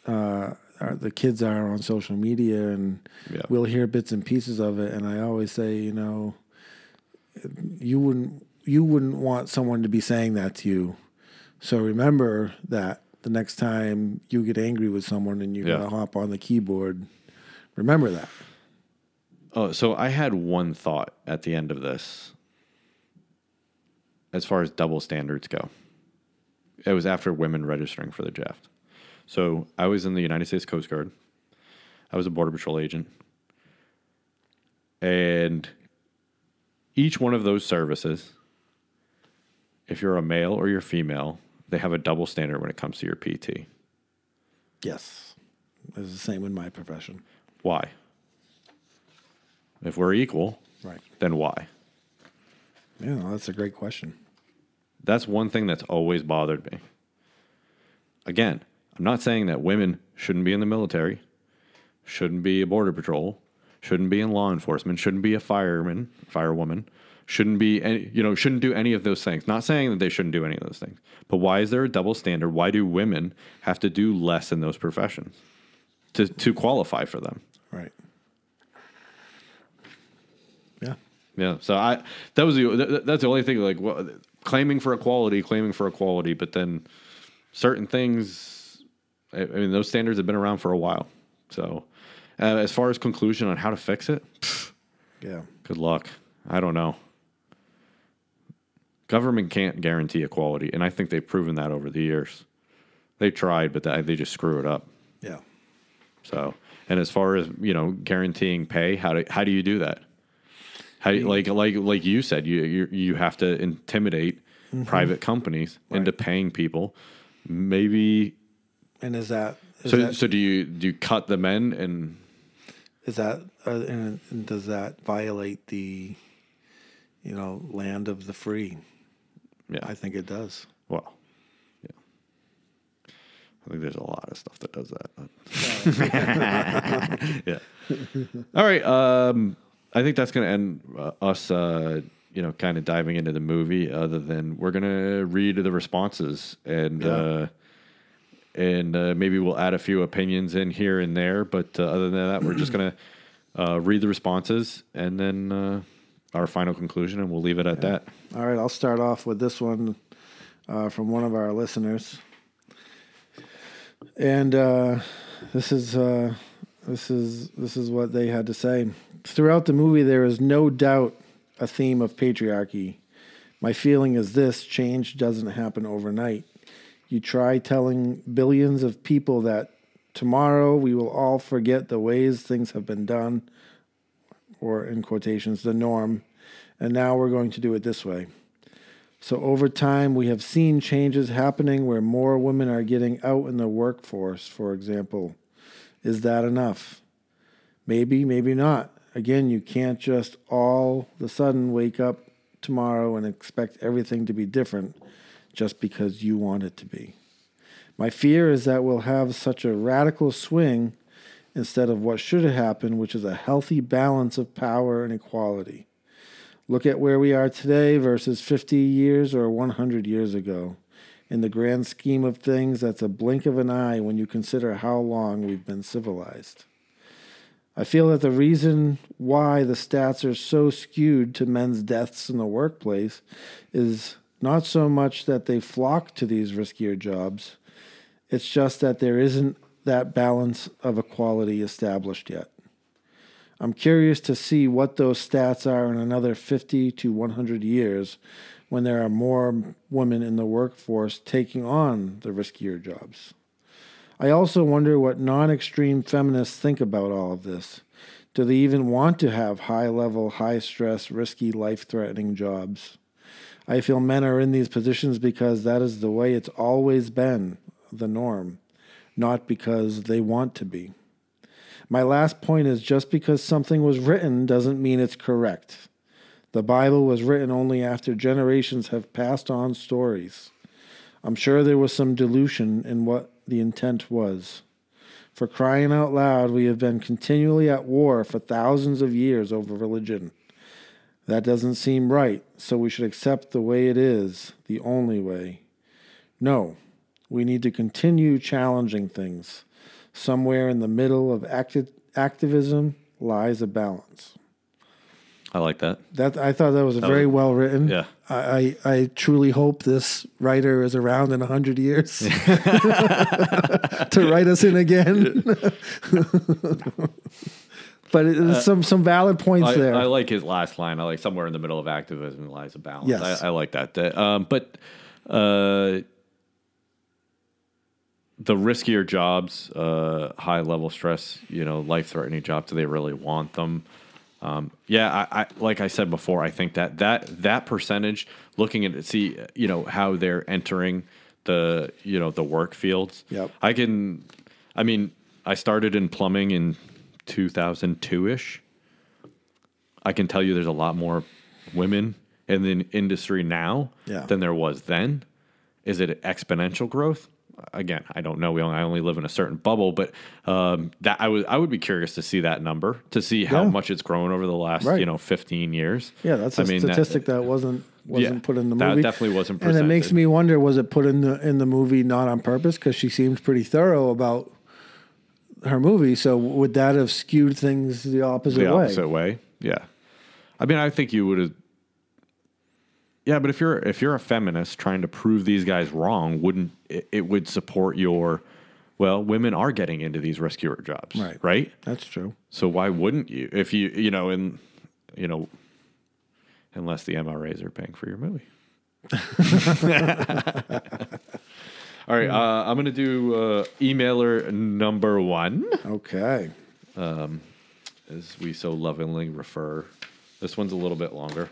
uh, our, the kids are on social media, and Yeah. we'll hear bits and pieces of it. And I always say, you know, you wouldn't you wouldn't want someone to be saying that to you. So remember that the next time you get angry with someone and you're Yeah. gonna hop on the keyboard, remember that. Oh, so I had one thought at the end of this as far as double standards go. It was after women registering for the draft. So I was in the United States Coast Guard. I was a Border Patrol agent. And each one of those services, if you're a male or you're female, they have a double standard when it comes to your PT. Yes, it's the same in my profession. Why? If we're equal, Right. then why? Yeah, no, that's a great question. That's one thing that's always bothered me. Again, I'm not saying that women shouldn't be in the military, shouldn't be a border patrol, shouldn't be in law enforcement, shouldn't be a fireman, firewoman, shouldn't be any, you know, shouldn't do any of those things. Not saying that they shouldn't do any of those things. But why is there a double standard? Why do women have to do less in those professions to to qualify for them? Right. Yeah. Yeah. So I that was the that- that's the only thing like well, claiming for equality, claiming for equality, but then certain things. I, I mean, those standards have been around for a while. So, uh, as far as conclusion on how to fix it, Yeah. good luck. I don't know. Government can't guarantee equality, and I think they've proven that over the years. They tried, but they they just screw it up. Yeah. So, and as far as you know, guaranteeing pay, how do how do you do that? How do you- like like like you said, you you you have to intimidate private companies into paying people. Maybe And is that is so. that, so do you do you cut the men and is that uh, and, and does that violate the you know land of the free? yeah? I think it does. well. I think there's a lot of stuff that does that. yeah. All right. Um, I think that's going to end uh, us, uh, you know, kind of diving into the movie. Other than we're going to read the responses and uh, and uh, maybe we'll add a few opinions in here and there. But uh, other than that, we're just going to uh, read the responses and then uh, our final conclusion, and we'll leave it at that. All right, I'll start off with this one uh, from one of our listeners, and uh, this is uh, this is this is what they had to say. Throughout the movie, there is no doubt a theme of patriarchy. My feeling is this: change doesn't happen overnight. You try telling billions of people that tomorrow we will all forget the ways things have been done, or in quotations, the norm, and now we're going to do it this way. So over time, we have seen changes happening where more women are getting out in the workforce, for example. Is that enough? Maybe, maybe not. Again, you can't just all of a sudden wake up tomorrow and expect everything to be different just because you want it to be. My fear is that we'll have such a radical swing instead of what should have happened, which is a healthy balance of power and equality. Look at where we are today versus 50 years or 100 years ago. In the grand scheme of things, that's a blink of an eye when you consider how long we've been civilized. I feel that the reason why the stats are so skewed to men's deaths in the workplace is not so much that they flock to these riskier jobs, it's just that there isn't that balance of equality established yet. I'm curious to see what those stats are in another 50 to 100 years when there are more women in the workforce taking on the riskier jobs. I also wonder what non extreme feminists think about all of this. Do they even want to have high level, high stress, risky, life threatening jobs? I feel men are in these positions because that is the way it's always been the norm, not because they want to be. My last point is just because something was written doesn't mean it's correct. The Bible was written only after generations have passed on stories. I'm sure there was some dilution in what the intent was. For crying out loud, we have been continually at war for thousands of years over religion. That doesn't seem right, so we should accept the way it is, the only way. No, we need to continue challenging things. Somewhere in the middle of acti- activism lies a balance. I like that. That I thought that was very was- well written. yeah. I, I I truly hope this writer is around in a hundred years to write us in again. but it, there's some some valid points I, there. I like his last line. I like somewhere in the middle of activism lies a balance. Yes. I, I like that. Uh, Um, but uh, the riskier jobs, uh, high level stress, you know, life threatening jobs, do they really want them? Um, yeah, I, I like I said before, I think that that that percentage, looking at it, see, you know, how they're entering the you know the work fields. Yep. I can, I mean, I started in plumbing in 2002 ish. I can tell you there's a lot more women in the industry now Yeah. than there was then. Is it exponential growth? Again, I don't know. We only, I only live in a certain bubble, but um, that I would I would be curious to see that number to see how Yeah. much it's grown over the last Right. you know 15 years. yeah, that's a I mean, statistic that, wasn't wasn't Yeah, put in the movie. that definitely wasn't And it makes me wonder: was it put in the in the movie not on purpose? Because she seems pretty thorough about her movie. So would that have skewed things the opposite way? the way? opposite way. Yeah, I mean, I think you would have. Yeah, but if you're if you're a feminist trying to prove these guys wrong, wouldn't it, it would support your? Well, women are getting into these rescuer jobs, Right. Right. That's true. So why wouldn't you? If you you know in you know unless the MRAs are paying for your movie. All right, uh, I'm gonna do uh, emailer number one. Okay. as we so lovingly refer. This one's a little bit longer.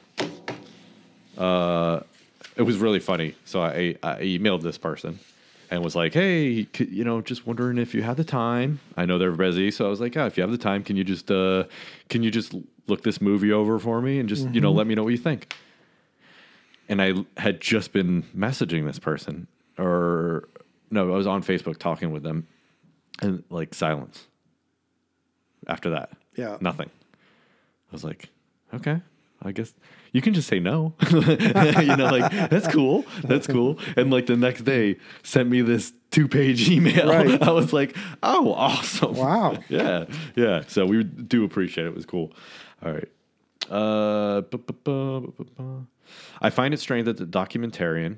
Uh, it was really funny. So I, I emailed this person and was like, "Hey, you know, just wondering if you have the time. I know they're busy, so I was like, oh, if you have the time, can you just uh, can you just look this movie over for me and just you know let me know what you think." And I had just been messaging this person, or no, I was on Facebook talking with them, and like silence. After that, Yeah. nothing. I was like, okay, I guess you can just say no. you know, like that's cool, that's cool. And like the next day, sent me this two-page email. Right. I was like, oh, awesome! Wow. yeah, yeah. So we do appreciate it. It was cool. All right. Uh, bu- bu- bu. I find it strange that the documentarian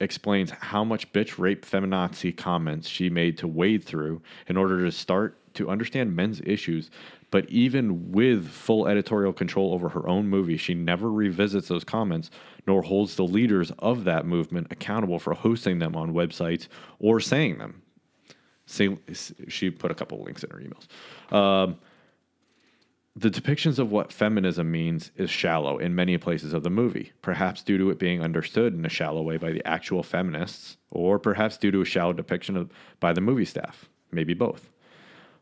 explains how much bitch rape feminazi comments she made to wade through in order to start to understand men's issues. But even with full editorial control over her own movie, she never revisits those comments nor holds the leaders of that movement accountable for hosting them on websites or saying them. She put a couple links in her emails. Um, the depictions of what feminism means is shallow in many places of the movie, perhaps due to it being understood in a shallow way by the actual feminists, or perhaps due to a shallow depiction of, by the movie staff, maybe both.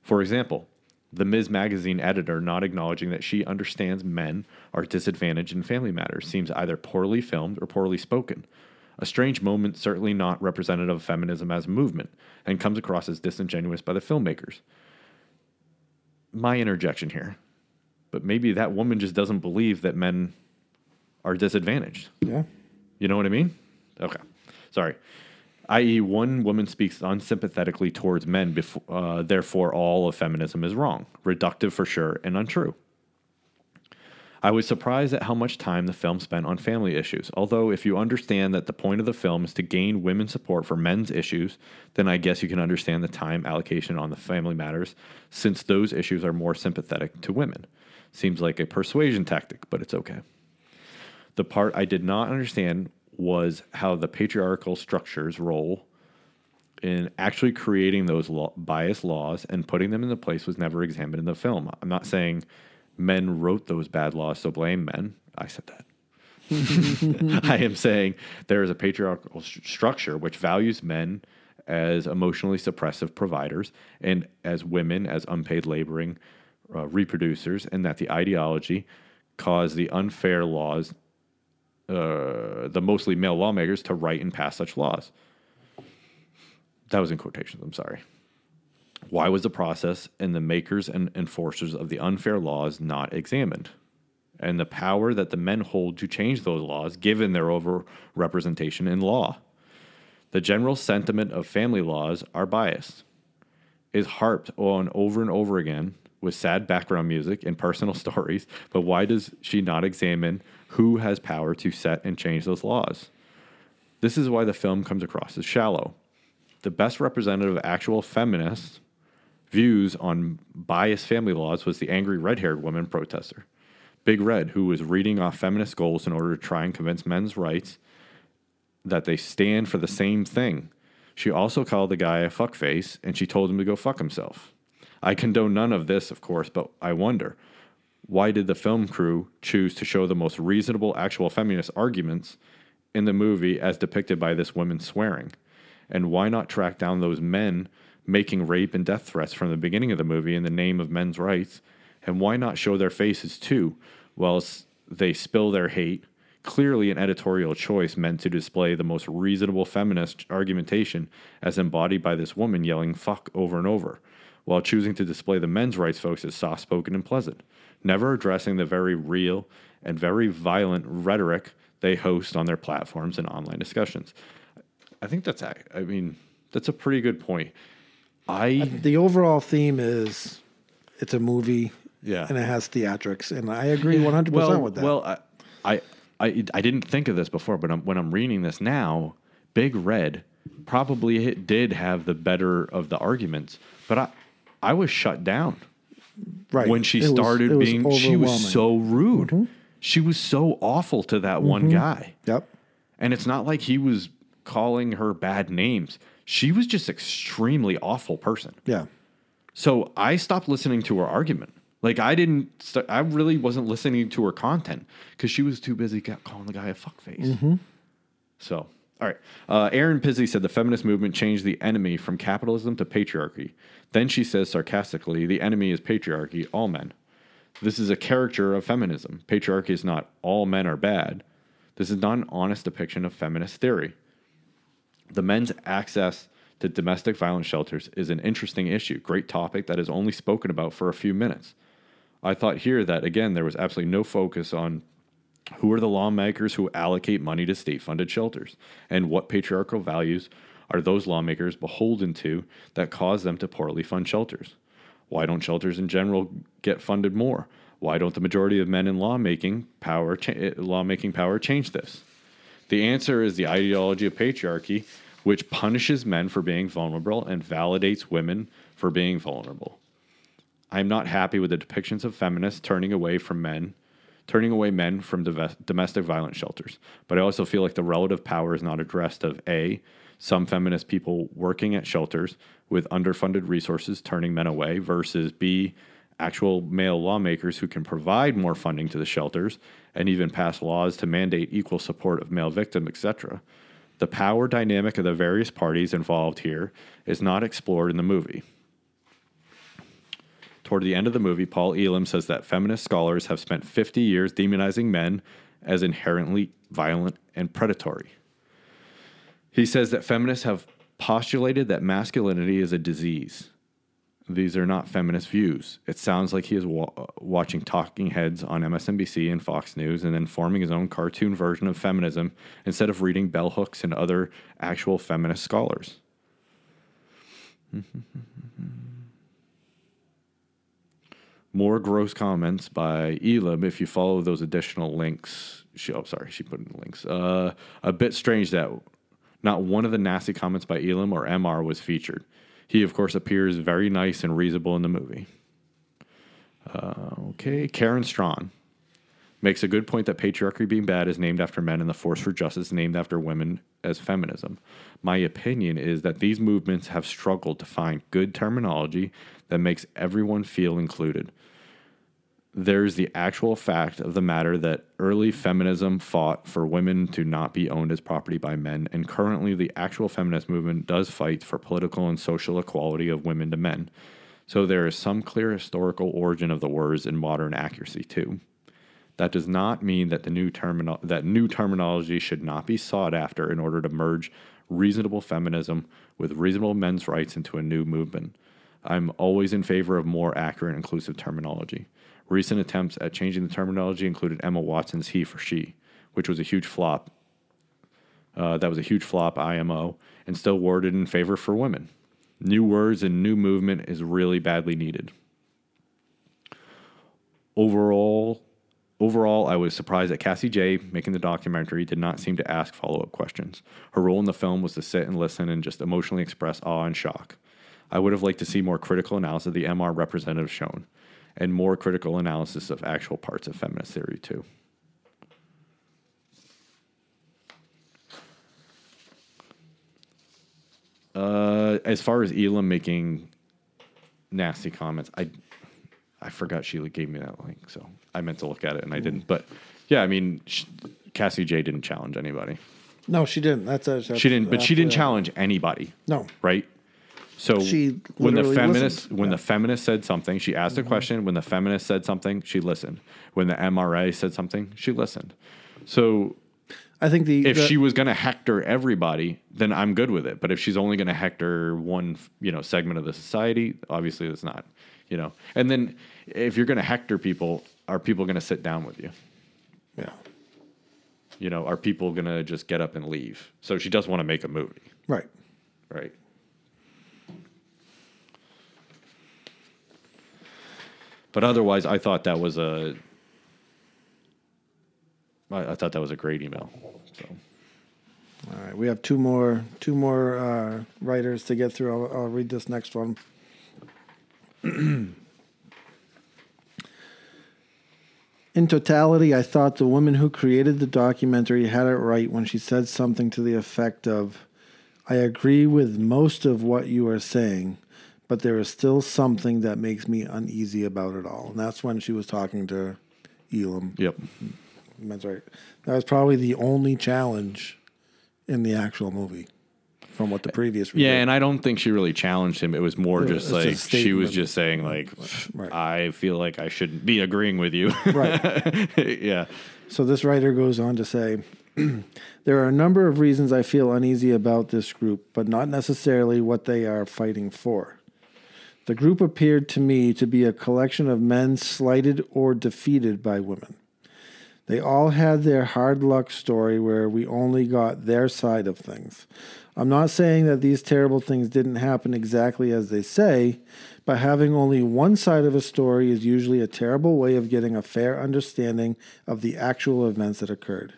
For example, the Ms. Magazine editor not acknowledging that she understands men are disadvantaged in family matters seems either poorly filmed or poorly spoken. A strange moment, certainly not representative of feminism as a movement, and comes across as disingenuous by the filmmakers. my interjection here, but maybe that woman just doesn't believe that men are disadvantaged. Yeah. You know what I mean? Okay. Sorry. I.e., one woman speaks unsympathetically towards men, uh, therefore, all of feminism is wrong, reductive for sure, and untrue. I was surprised at how much time the film spent on family issues. Although, if you understand that the point of the film is to gain women's support for men's issues, then I guess you can understand the time allocation on the family matters, since those issues are more sympathetic to women. Seems like a persuasion tactic, but it's okay. The part I did not understand was how the patriarchal structure's role in actually creating those bias laws and putting them into place was never examined in the film. I'm not saying men wrote those bad laws, so blame men. I said that. I am saying there is a patriarchal st- structure which values men as emotionally suppressive providers and as women as unpaid laboring uh, reproducers, and that the ideology caused the unfair laws uh, the mostly male lawmakers to write and pass such laws. That was in quotations, I'm sorry. Why was the process and the makers and enforcers of the unfair laws not examined? And the power that the men hold to change those laws, given their overrepresentation in law. The general sentiment of family laws are biased, is harped on over and over again with sad background music and personal stories, but why does she not examine who has power to set and change those laws? This is why the film comes across as shallow. The best representative of actual feminist views on biased family laws was the angry red haired woman protester, Big Red, who was reading off feminist goals in order to try and convince men's rights that they stand for the same thing. She also called the guy a fuckface and she told him to go fuck himself. I condone none of this, of course, but I wonder why did the film crew choose to show the most reasonable actual feminist arguments in the movie as depicted by this woman swearing? And why not track down those men making rape and death threats from the beginning of the movie in the name of men's rights? And why not show their faces too, whilst they spill their hate? Clearly, an editorial choice meant to display the most reasonable feminist argumentation as embodied by this woman yelling fuck over and over while choosing to display the men's rights folks as soft spoken and pleasant, never addressing the very real and very violent rhetoric they host on their platforms and online discussions. I think that's, I mean, that's a pretty good point. I, The overall theme is it's a movie Yeah. and it has theatrics. And I agree 100% well, with that. well, I, I, I, I didn't think of this before, but I'm, when I'm reading this now, Big Red probably did have the better of the arguments, but I, I was shut down right. when she It started was being. She was so rude. Mm-hmm. She was so awful to that one mm-hmm. guy, Yep. and it's not like he was calling her bad names. She was just extremely awful person. Yeah. So I stopped listening to her argument. Like I didn't, st- I really wasn't listening to her content because she was too busy calling the guy a fuckface. Mm-hmm. So, all right. Uh, Erin Pizzey said the feminist movement changed the enemy from capitalism to patriarchy. Then she says sarcastically, the enemy is patriarchy, all men. This is a caricature of feminism. Patriarchy is not all men are bad. This is not an honest depiction of feminist theory. The men's access to domestic violence shelters is an interesting issue, great topic that is only spoken about for a few minutes. I thought here that, again, there was absolutely no focus on who are the lawmakers who allocate money to state funded shelters and what patriarchal values are those lawmakers beholden to that cause them to poorly fund shelters? Why don't shelters in general get funded more? Why don't the majority of men in lawmaking power cha- lawmaking power change this? The answer is the ideology of patriarchy, which punishes men for being vulnerable and validates women for being vulnerable. I'm not happy with the depictions of feminists turning away from men, turning away men from domestic violence shelters. But I also feel like the relative power is not addressed of A, some feminist people working at shelters with underfunded resources turning men away versus B, actual male lawmakers who can provide more funding to the shelters and even pass laws to mandate equal support of male victims, etc. The power dynamic of the various parties involved here is not explored in the movie. Toward the end of the movie, Paul Elam says that feminist scholars have spent 50 years demonizing men as inherently violent and predatory. He says that feminists have postulated that masculinity is a disease, these are not feminist views. It sounds like he is wa- watching talking heads on MSNBC and Fox News and then forming his own cartoon version of feminism instead of reading bell hooks and other actual feminist scholars. More gross comments by Elam if you follow those additional links. She, oh, sorry, she put in the links. Uh, a bit strange that not one of the nasty comments by Elam or MR was featured. He, of course, appears very nice and reasonable in the movie. Uh, okay, Karen Straughan makes a good point that patriarchy being bad is named after men and the force for justice named after women as feminism. My opinion is that these movements have struggled to find good terminology that makes everyone feel included. There's the actual fact of the matter that early feminism fought for women to not be owned as property by men, and currently the actual feminist movement does fight for political and social equality of women to men. So there is some clear historical origin of the words in modern accuracy too. That does not mean that the new termino- that new terminology should not be sought after in order to merge reasonable feminism with reasonable men's rights into a new movement. I'm always in favor of more accurate and inclusive terminology. Recent attempts at changing the terminology included Emma Watson's he for she, which was a huge flop. Uh, that was a huge flop, IMO, and still worded in favor for women. New words and new movement is really badly needed. Overall, overall, I was surprised that Cassie Jaye, making the documentary, did not seem to ask follow up questions. Her role in the film was to sit and listen and just emotionally express awe and shock. I would have liked to see more critical analysis of the MR representative shown, and more critical analysis of actual parts of feminist theory, too. Uh, as far as Elam making nasty comments, I I forgot she gave me that link, so I meant to look at it and I didn't. But yeah, I mean, sh Cassie Jaye didn't challenge anybody. No, she didn't. That's, a, that's She didn't, but she didn't challenge anybody. No. right? So She when the feminist listened. when Yeah. the feminist said something, she asked a mm-hmm. question. When the feminist said something, she listened. When the MRA said something, she listened. So I think the if the- she was going to hector everybody, then I'm good with it. But if she's only going to hector one, you know, segment of the society, obviously that's not, you know. And then if you're going to hector people, are people going to sit down with you? yeah, You know, are people going to just get up and leave? So she does want to make a movie, right. right? But otherwise, I thought that was a. I, I thought that was a great email. So. All right, we have two more two more uh, writers to get through. I'll, I'll read this next one. In totality, I thought the woman who created the documentary had it right when she said something to the effect of, I agree with most of what you are saying, but there is still something that makes me uneasy about it all. And that's when she was talking to Elam. Yep. Mm-hmm. That's right. That was probably the only challenge in the actual movie from what the previous Yeah, and I don't think she really challenged him. It was more It just like just she was just saying like, Right. I feel like I shouldn't be agreeing with you. Right. yeah. So this writer goes on to say, there are a number of reasons I feel uneasy about this group, but not necessarily what they are fighting for. The group appeared to me to be a collection of men slighted or defeated by women. They all had their hard luck story where we only got their side of things. I'm not saying that these terrible things didn't happen exactly as they say, but having only one side of a story is usually a terrible way of getting a fair understanding of the actual events that occurred.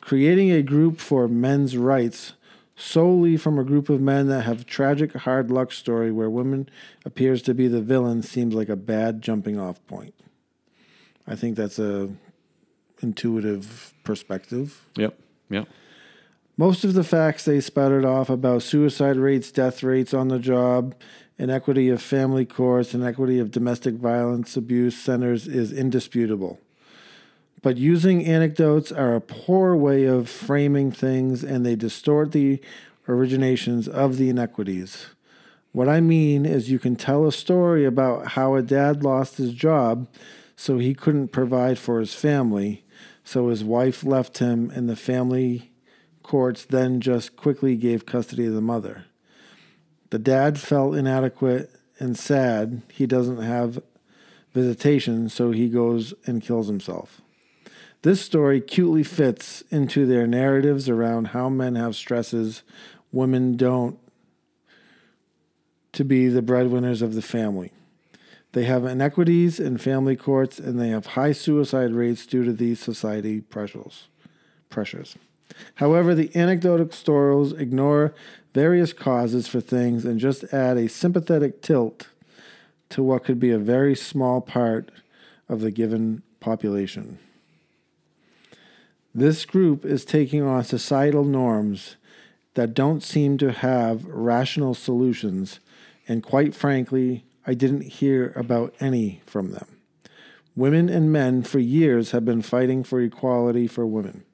Creating a group for men's rights solely from a group of men that have tragic hard luck story where women appears to be the villain seems like a bad jumping off point. I think that's a intuitive perspective. Yep. Yep. Most of the facts they spouted off about suicide rates, death rates on the job, inequity of family courts, inequity of domestic violence abuse centers is indisputable. But using anecdotes are a poor way of framing things and they distort the originations of the inequities. What I mean is, you can tell a story about how a dad lost his job so he couldn't provide for his family, so his wife left him, and the family courts then just quickly gave custody of the mother. The dad felt inadequate and sad he doesn't have visitation, so he goes and kills himself. This story cutely fits into their narratives around how men have stresses women don't to be the breadwinners of the family. They have inequities in family courts and they have high suicide rates due to these society pressures. pressures. However, the anecdotal stories ignore various causes for things and just add a sympathetic tilt to what could be a very small part of the given population. This group is taking on societal norms that don't seem to have rational solutions, and quite frankly, I didn't hear about any from them. Women and men for years have been fighting for equality for women.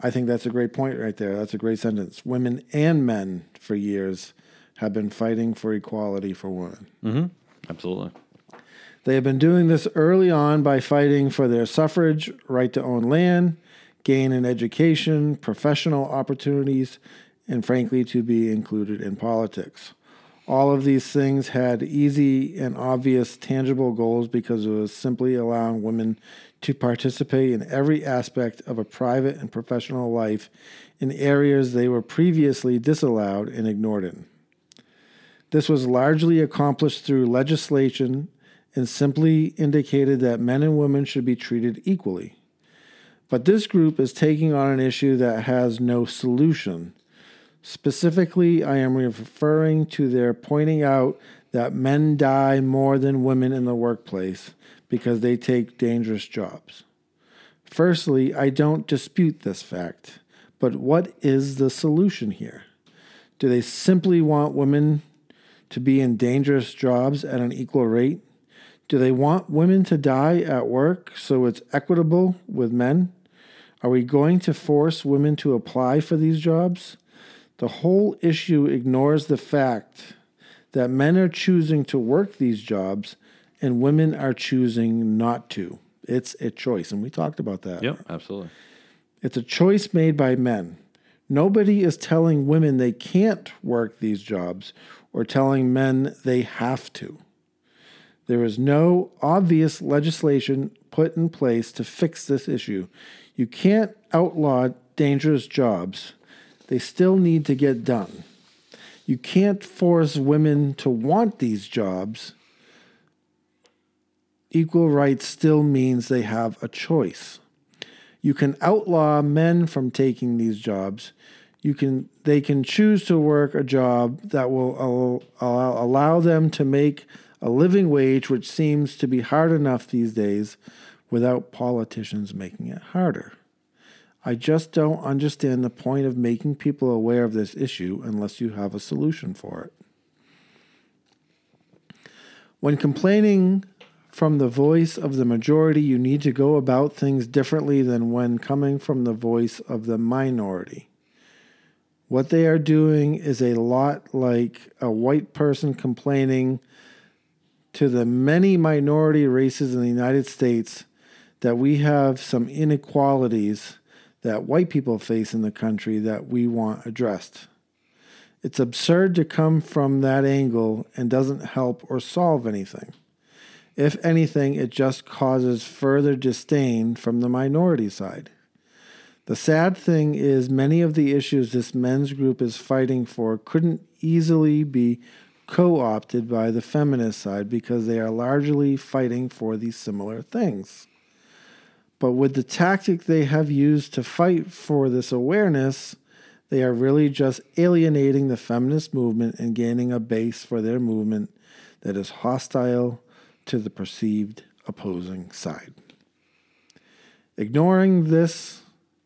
I think that's a great point right there. That's a great sentence. Women and men for years have been fighting for equality for women. Mm-hmm. Absolutely. They have been doing this early on by fighting for their suffrage, right to own land, gain an education, professional opportunities, and frankly, to be included in politics. All of these things had easy and obvious tangible goals because it was simply allowing women to participate in every aspect of a private and professional life in areas they were previously disallowed and ignored in. This was largely accomplished through legislation and simply indicated that men and women should be treated equally. But this group is taking on an issue that has no solution. Specifically, I am referring to their pointing out that men die more than women in the workplace because they take dangerous jobs. Firstly, I don't dispute this fact, but what is the solution here? Do they simply want women to be in dangerous jobs at an equal rate? Do they want women to die at work so it's equitable with men? Are we going to force women to apply for these jobs? The whole issue ignores the fact that men are choosing to work these jobs and women are choosing not to. It's a choice, and we talked about that. Yep, absolutely. It's a choice made by men. Nobody is telling women they can't work these jobs or telling men they have to. There is no obvious legislation put in place to fix this issue. You can't outlaw dangerous jobs, they still need to get done. You can't force women to want these jobs. Equal rights still means they have a choice. You can outlaw men from taking these jobs. You can they can choose to work a job that will allow, allow them to make a living wage which seems to be hard enough these days without politicians making it harder. I just don't understand the point of making people aware of this issue unless you have a solution for it. When complaining from the voice of the majority, you need to go about things differently than when coming from the voice of the minority. What they are doing is a lot like a white person complaining to the many minority races in the United States that we have some inequalities that white people face in the country that we want addressed. It's absurd to come from that angle and doesn't help or solve anything. If anything, it just causes further disdain from the minority side. The sad thing is, many of the issues this men's group is fighting for couldn't easily be co opted by the feminist side because they are largely fighting for these similar things. But with the tactic they have used to fight for this awareness, they are really just alienating the feminist movement and gaining a base for their movement that is hostile to the perceived opposing side. Ignoring this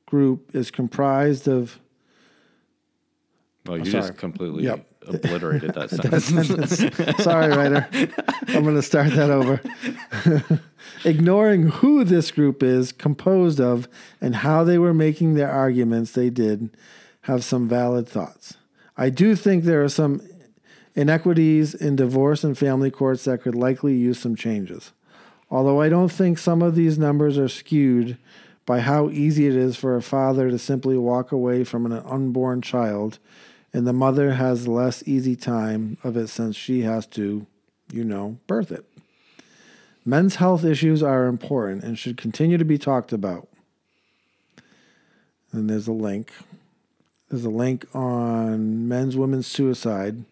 group is comprised of. Well, you just completely Yep. Obliterated that That sentence. sentence. Sorry, writer. I'm going to start that over. Ignoring who this group is composed of and how they were making their arguments, they did have some valid thoughts. I do think there are some inequities in divorce and family courts that could likely use some changes. Although I don't think some of these numbers are skewed by how easy it is for a father to simply walk away from an unborn child and the mother has less easy time of it since she has to, you know, birth it. Men's health issues are important and should continue to be talked about. And there's a link. There's a link on men's women's suicide,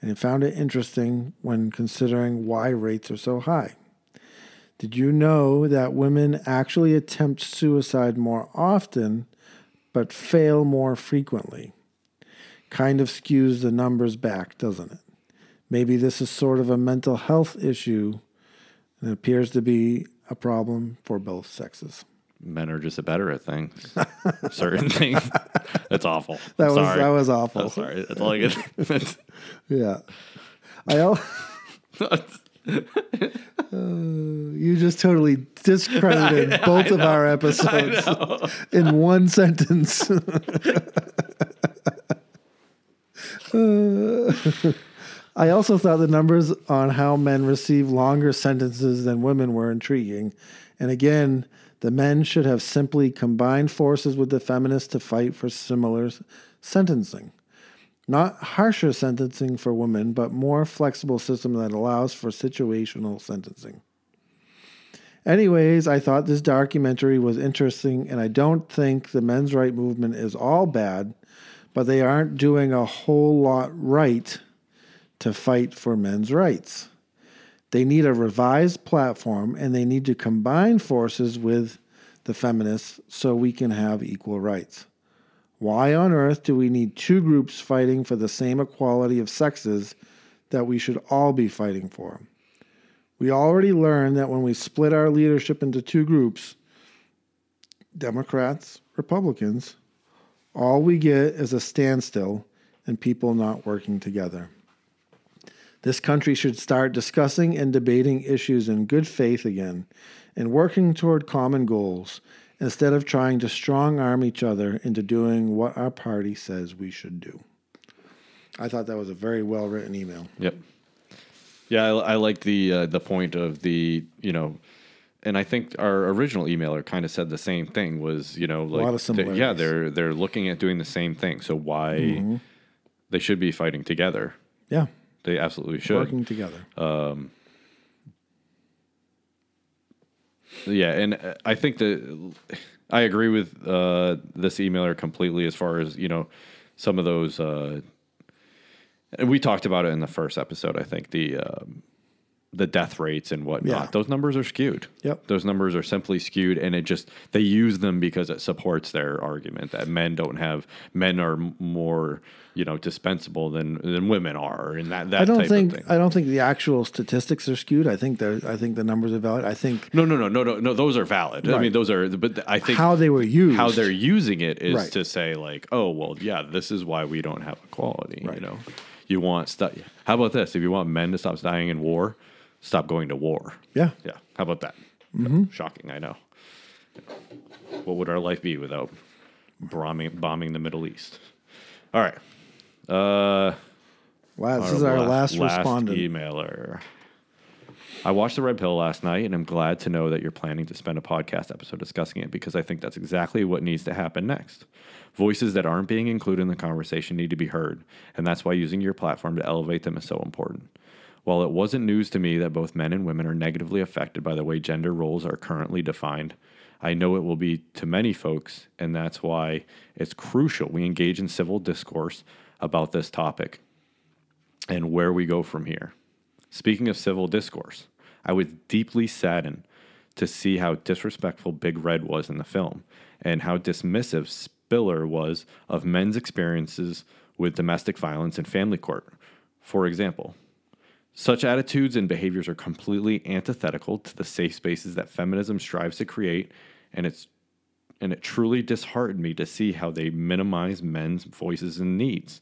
and I found it interesting when considering why rates are so high. Did you know that women actually attempt suicide more often but fail more frequently? Kind of skews the numbers back, doesn't it? Maybe this is sort of a mental health issue and it appears to be a problem for both sexes. Men are just better at things. Certain things. That's awful. That I'm was sorry. that was awful. I'm sorry. That's all I get. That's- Yeah. I al- Uh, you just totally discredited both of our episodes in one sentence. I also thought the numbers on how men receive longer sentences than women were intriguing. And again, the men should have simply combined forces with the feminists to fight for similar sentencing. Not harsher sentencing for women, but more flexible system that allows for situational sentencing. Anyways, I thought this documentary was interesting, and I don't think the men's right movement is all bad, but they aren't doing a whole lot right to fight for men's rights. They need a revised platform and they need to combine forces with the feminists so we can have equal rights. Why on earth do we need two groups fighting for the same equality of sexes that we should all be fighting for? We already learned that when we split our leadership into two groups, Democrats, Republicans, all we get is a standstill and people not working together. This country should start discussing and debating issues in good faith again and working toward common goals instead of trying to strong arm each other into doing what our party says we should do. I thought that was a very well written email. Yep. Yeah, I, I like the uh, the point of the you know, and I think our original emailer kind of said the same thing. Was you know like lot of they- yeah they're they're looking at doing the same thing. So why they should be fighting together? Yeah, They absolutely should. working together. Um, Yeah, and uh, I think that I agree with uh, this emailer completely as far as you know some of those. Uh, and we talked about it in the first episode. I think the um, the death rates and whatnot. Yeah. Those numbers are skewed. Yep. Those numbers are simply skewed, and it just they use them because it supports their argument that men don't have men are more you know dispensable than than women are, and that that I don't type think of thing. I don't think the actual statistics are skewed. I think they're I think the numbers are valid. I think no, no, no, no, no, no. Those are valid. I mean, those are. But I think how they were used. how they're using it is Right. to say like, oh well, yeah, this is why we don't have equality. Right. You know, you want stuff. How about this? If you want men to stop dying in war, stop going to war. yeah. Yeah. How about that? Mm-hmm. Shocking, I know. What would our life be without bombing bombing the Middle East? All right. Uh, Wow, this is our last, respondent. emailer. I watched The Red Pill last night, and I'm glad to know that you're planning to spend a podcast episode discussing it because I think that's exactly what needs to happen next. Voices that aren't being included in the conversation need to be heard, and that's why using your platform to elevate them is so important. While it wasn't news to me that both men and women are negatively affected by the way gender roles are currently defined, I know it will be to many folks, and that's why it's crucial we engage in civil discourse about this topic and where we go from here. Speaking of civil discourse, I was deeply saddened to see how disrespectful Big Red was in the film and how dismissive Spillar was of men's experiences with domestic violence in family court. For example, such attitudes and behaviors are completely antithetical to the safe spaces that feminism strives to create, and it's and it truly disheartened me to see how they minimize men's voices and needs.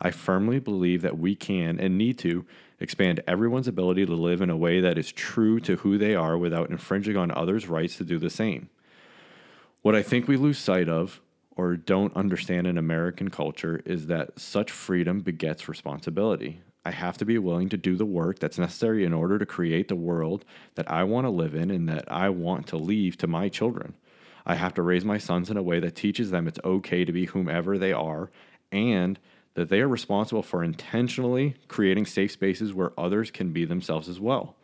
I firmly believe that we can and need to expand everyone's ability to live in a way that is true to who they are without infringing on others' rights to do the same. What I think we lose sight of or don't understand in American culture is that such freedom begets responsibility. I have to be willing to do the work that's necessary in order to create the world that I want to live in and that I want to leave to my children. I have to raise my sons in a way that teaches them it's okay to be whomever they are and that they are responsible for intentionally creating safe spaces where others can be themselves as well.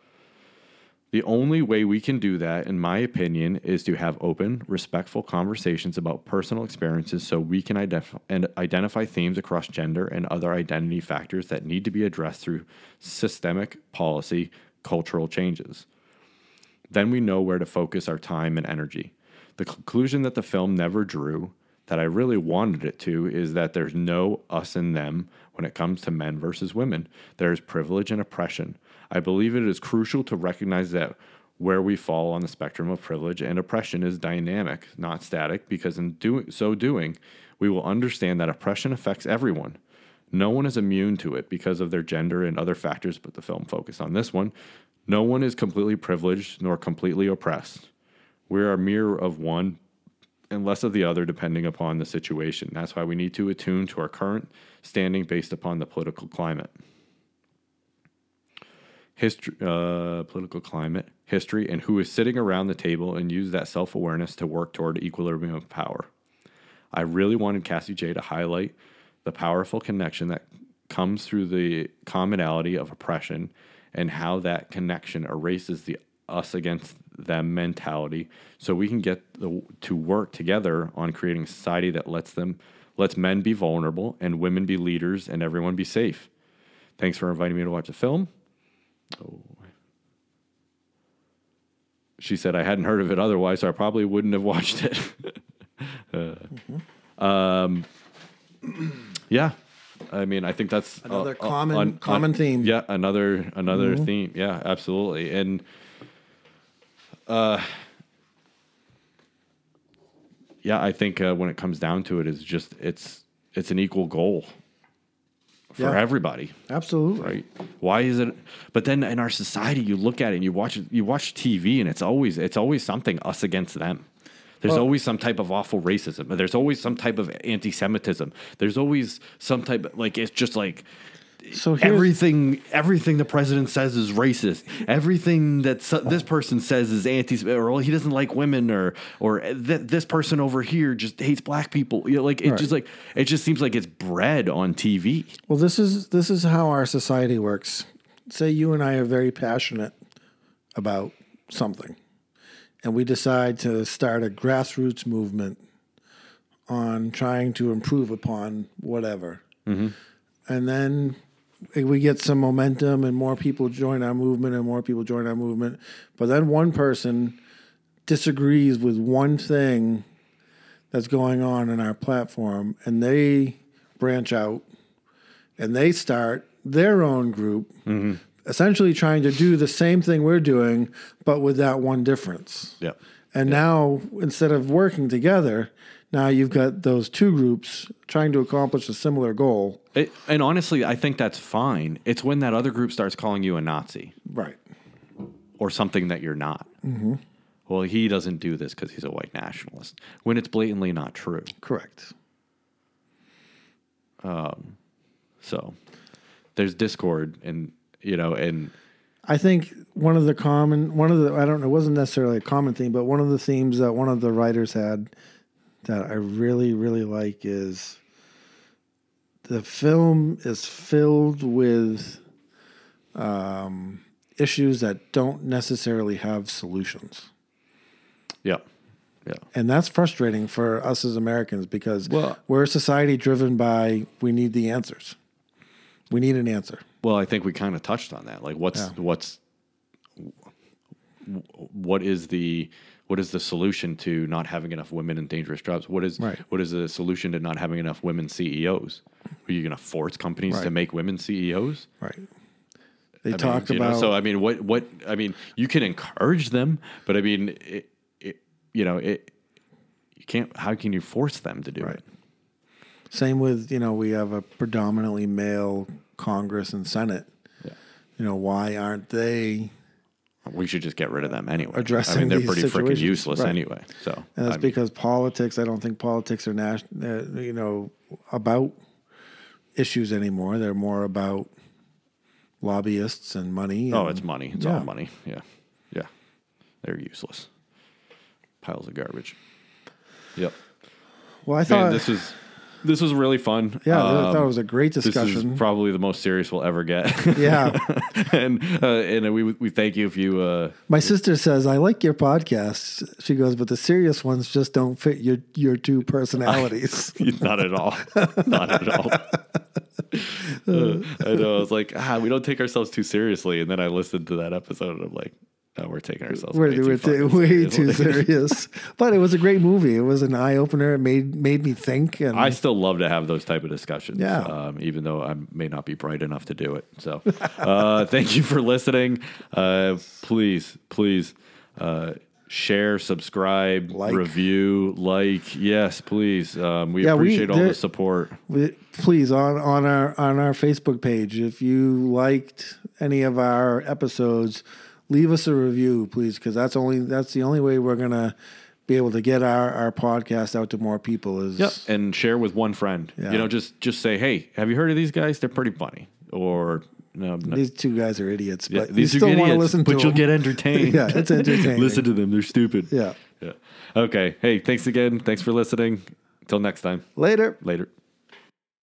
The only way we can do that, in my opinion, is to have open, respectful conversations about personal experiences so we can identif- and identify themes across gender and other identity factors that need to be addressed through systemic policy, cultural changes. Then we know where to focus our time and energy. The conclusion that the film never drew, that I really wanted it to, is that there's no us and them when it comes to men versus women. There's privilege and oppression. I believe it is crucial to recognize that where we fall on the spectrum of privilege and oppression is dynamic, not static, because in doing so doing, we will understand that oppression affects everyone. No one is immune to it because of their gender and other factors, but the film focused on this one. No one is completely privileged nor completely oppressed. We are a mirror of one and less of the other depending upon the situation. That's why we need to attune to our current standing based upon the political climate. History, uh, political climate, history, and who is sitting around the table and use that self awareness to work toward equilibrium of power. I really wanted Cassie Jaye to highlight the powerful connection that comes through the commonality of oppression and how that connection erases the us against them mentality so we can get the, to work together on creating a society that lets them lets men be vulnerable and women be leaders and everyone be safe thanks for inviting me to watch the film oh. she said i hadn't heard of it otherwise so i probably wouldn't have watched it uh, Mm-hmm. um, yeah i mean i think that's Another common- common theme. yeah another another theme yeah absolutely and uh yeah i think uh, when it comes down to it is just it's it's an equal goal for Yeah. everybody Absolutely. right why is it but then in our society you look at it and you watch you watch tv and it's always it's always something us against them there's Well- always some type of awful racism there's always some type of anti-semitism there's always some type of like it's just like So everything everything the president says is racist. Everything that this person says is anti or well, he doesn't like women or or th- this person over here just hates black people. You know, like it Right. just like it just seems like it's bred on tv well, this is this is how our society works. Say you and I are very passionate about something, and we decide to start a grassroots movement on trying to improve upon whatever, mm-hmm. and then we get some momentum, and more people join our movement, and more people join our movement. But then one person disagrees with one thing that's going on in our platform, and they branch out and they start their own group, mm-hmm. essentially trying to do the same thing we're doing, but with that one difference. yeah And now, instead of working together, now you've got those two groups trying to accomplish a similar goal. It, and honestly, I think that's fine. It's when that other group starts calling you a Nazi Right. or something that you're not. Mm-hmm. Well, he doesn't do this because he's a white nationalist. When it's blatantly not true. Correct. So there's discord, and you know, and I think one of the common, one of the, I don't know, it wasn't necessarily a common theme, but one of the themes that one of the writers had that I really, really like is the film is filled with um, issues that don't necessarily have solutions. yeah, yeah, And that's frustrating for us as Americans because Well- we're a society driven by we need the answers. We need an answer. Well, I think we kind of touched on that. Like, what's Yeah. what's what is the what is the solution to not having enough women in dangerous jobs? What is Right. what is the solution to not having enough women CEOs? Are you going to force companies to make women CEOs? Right. They I talk mean, you know, about so I mean, what what I mean, you can encourage them, but I mean, it, it, you know, it you can't. How can you force them to do Right. it? Same with, you know, we have a predominantly male Congress and Senate. Yeah. You know, why aren't they? We should just get rid of them anyway. I Addressing mean, they're pretty freaking useless Right. anyway. So And that's I mean, because politics, I don't think politics are, national, uh, you know, about issues anymore. They're more about lobbyists and money. oh, it's money. It's yeah. all money. Yeah, yeah, they're useless. Piles of garbage. Yep. Well, I Man, thought this is this was really fun. Yeah, I Um, thought it was a great discussion. This is probably the most serious we'll ever get. Yeah. and uh, and we we thank you if you. Uh, My sister says, I like your podcast. She goes, but the serious ones just don't fit your, your two personalities. not at all. Not at all. Uh, I know. I was like, ah, we don't take ourselves too seriously. And then I listened to that episode and I'm like, no, we're taking ourselves we're way, too, we're fucking t- way too serious. but it was a great movie. It was an eye opener. It made made me think. And I still love to have those type of discussions. Yeah. Um, even though I may not be bright enough to do it. So, uh, thank you for listening. Uh, please, please, uh, share, subscribe, Like. review, like. Yes, please. Um, we Yeah, we- appreciate all there- the support. we- please on on our on our Facebook page, if you liked any of our episodes, leave us a review, please, because that's only that's the only way we're gonna be able to get our our podcast out to more people. Is Yep. And share with one friend. Yeah. You know, just just say, hey, have you heard of these guys? They're pretty funny. Or no, no these two guys are idiots, yeah, but these you still want to listen but to you'll them. get entertained. Yeah, it's entertaining. listen to them. They're stupid. Yeah. Yeah. Okay. Hey, thanks again. Thanks for listening. Until next time. Later. Later.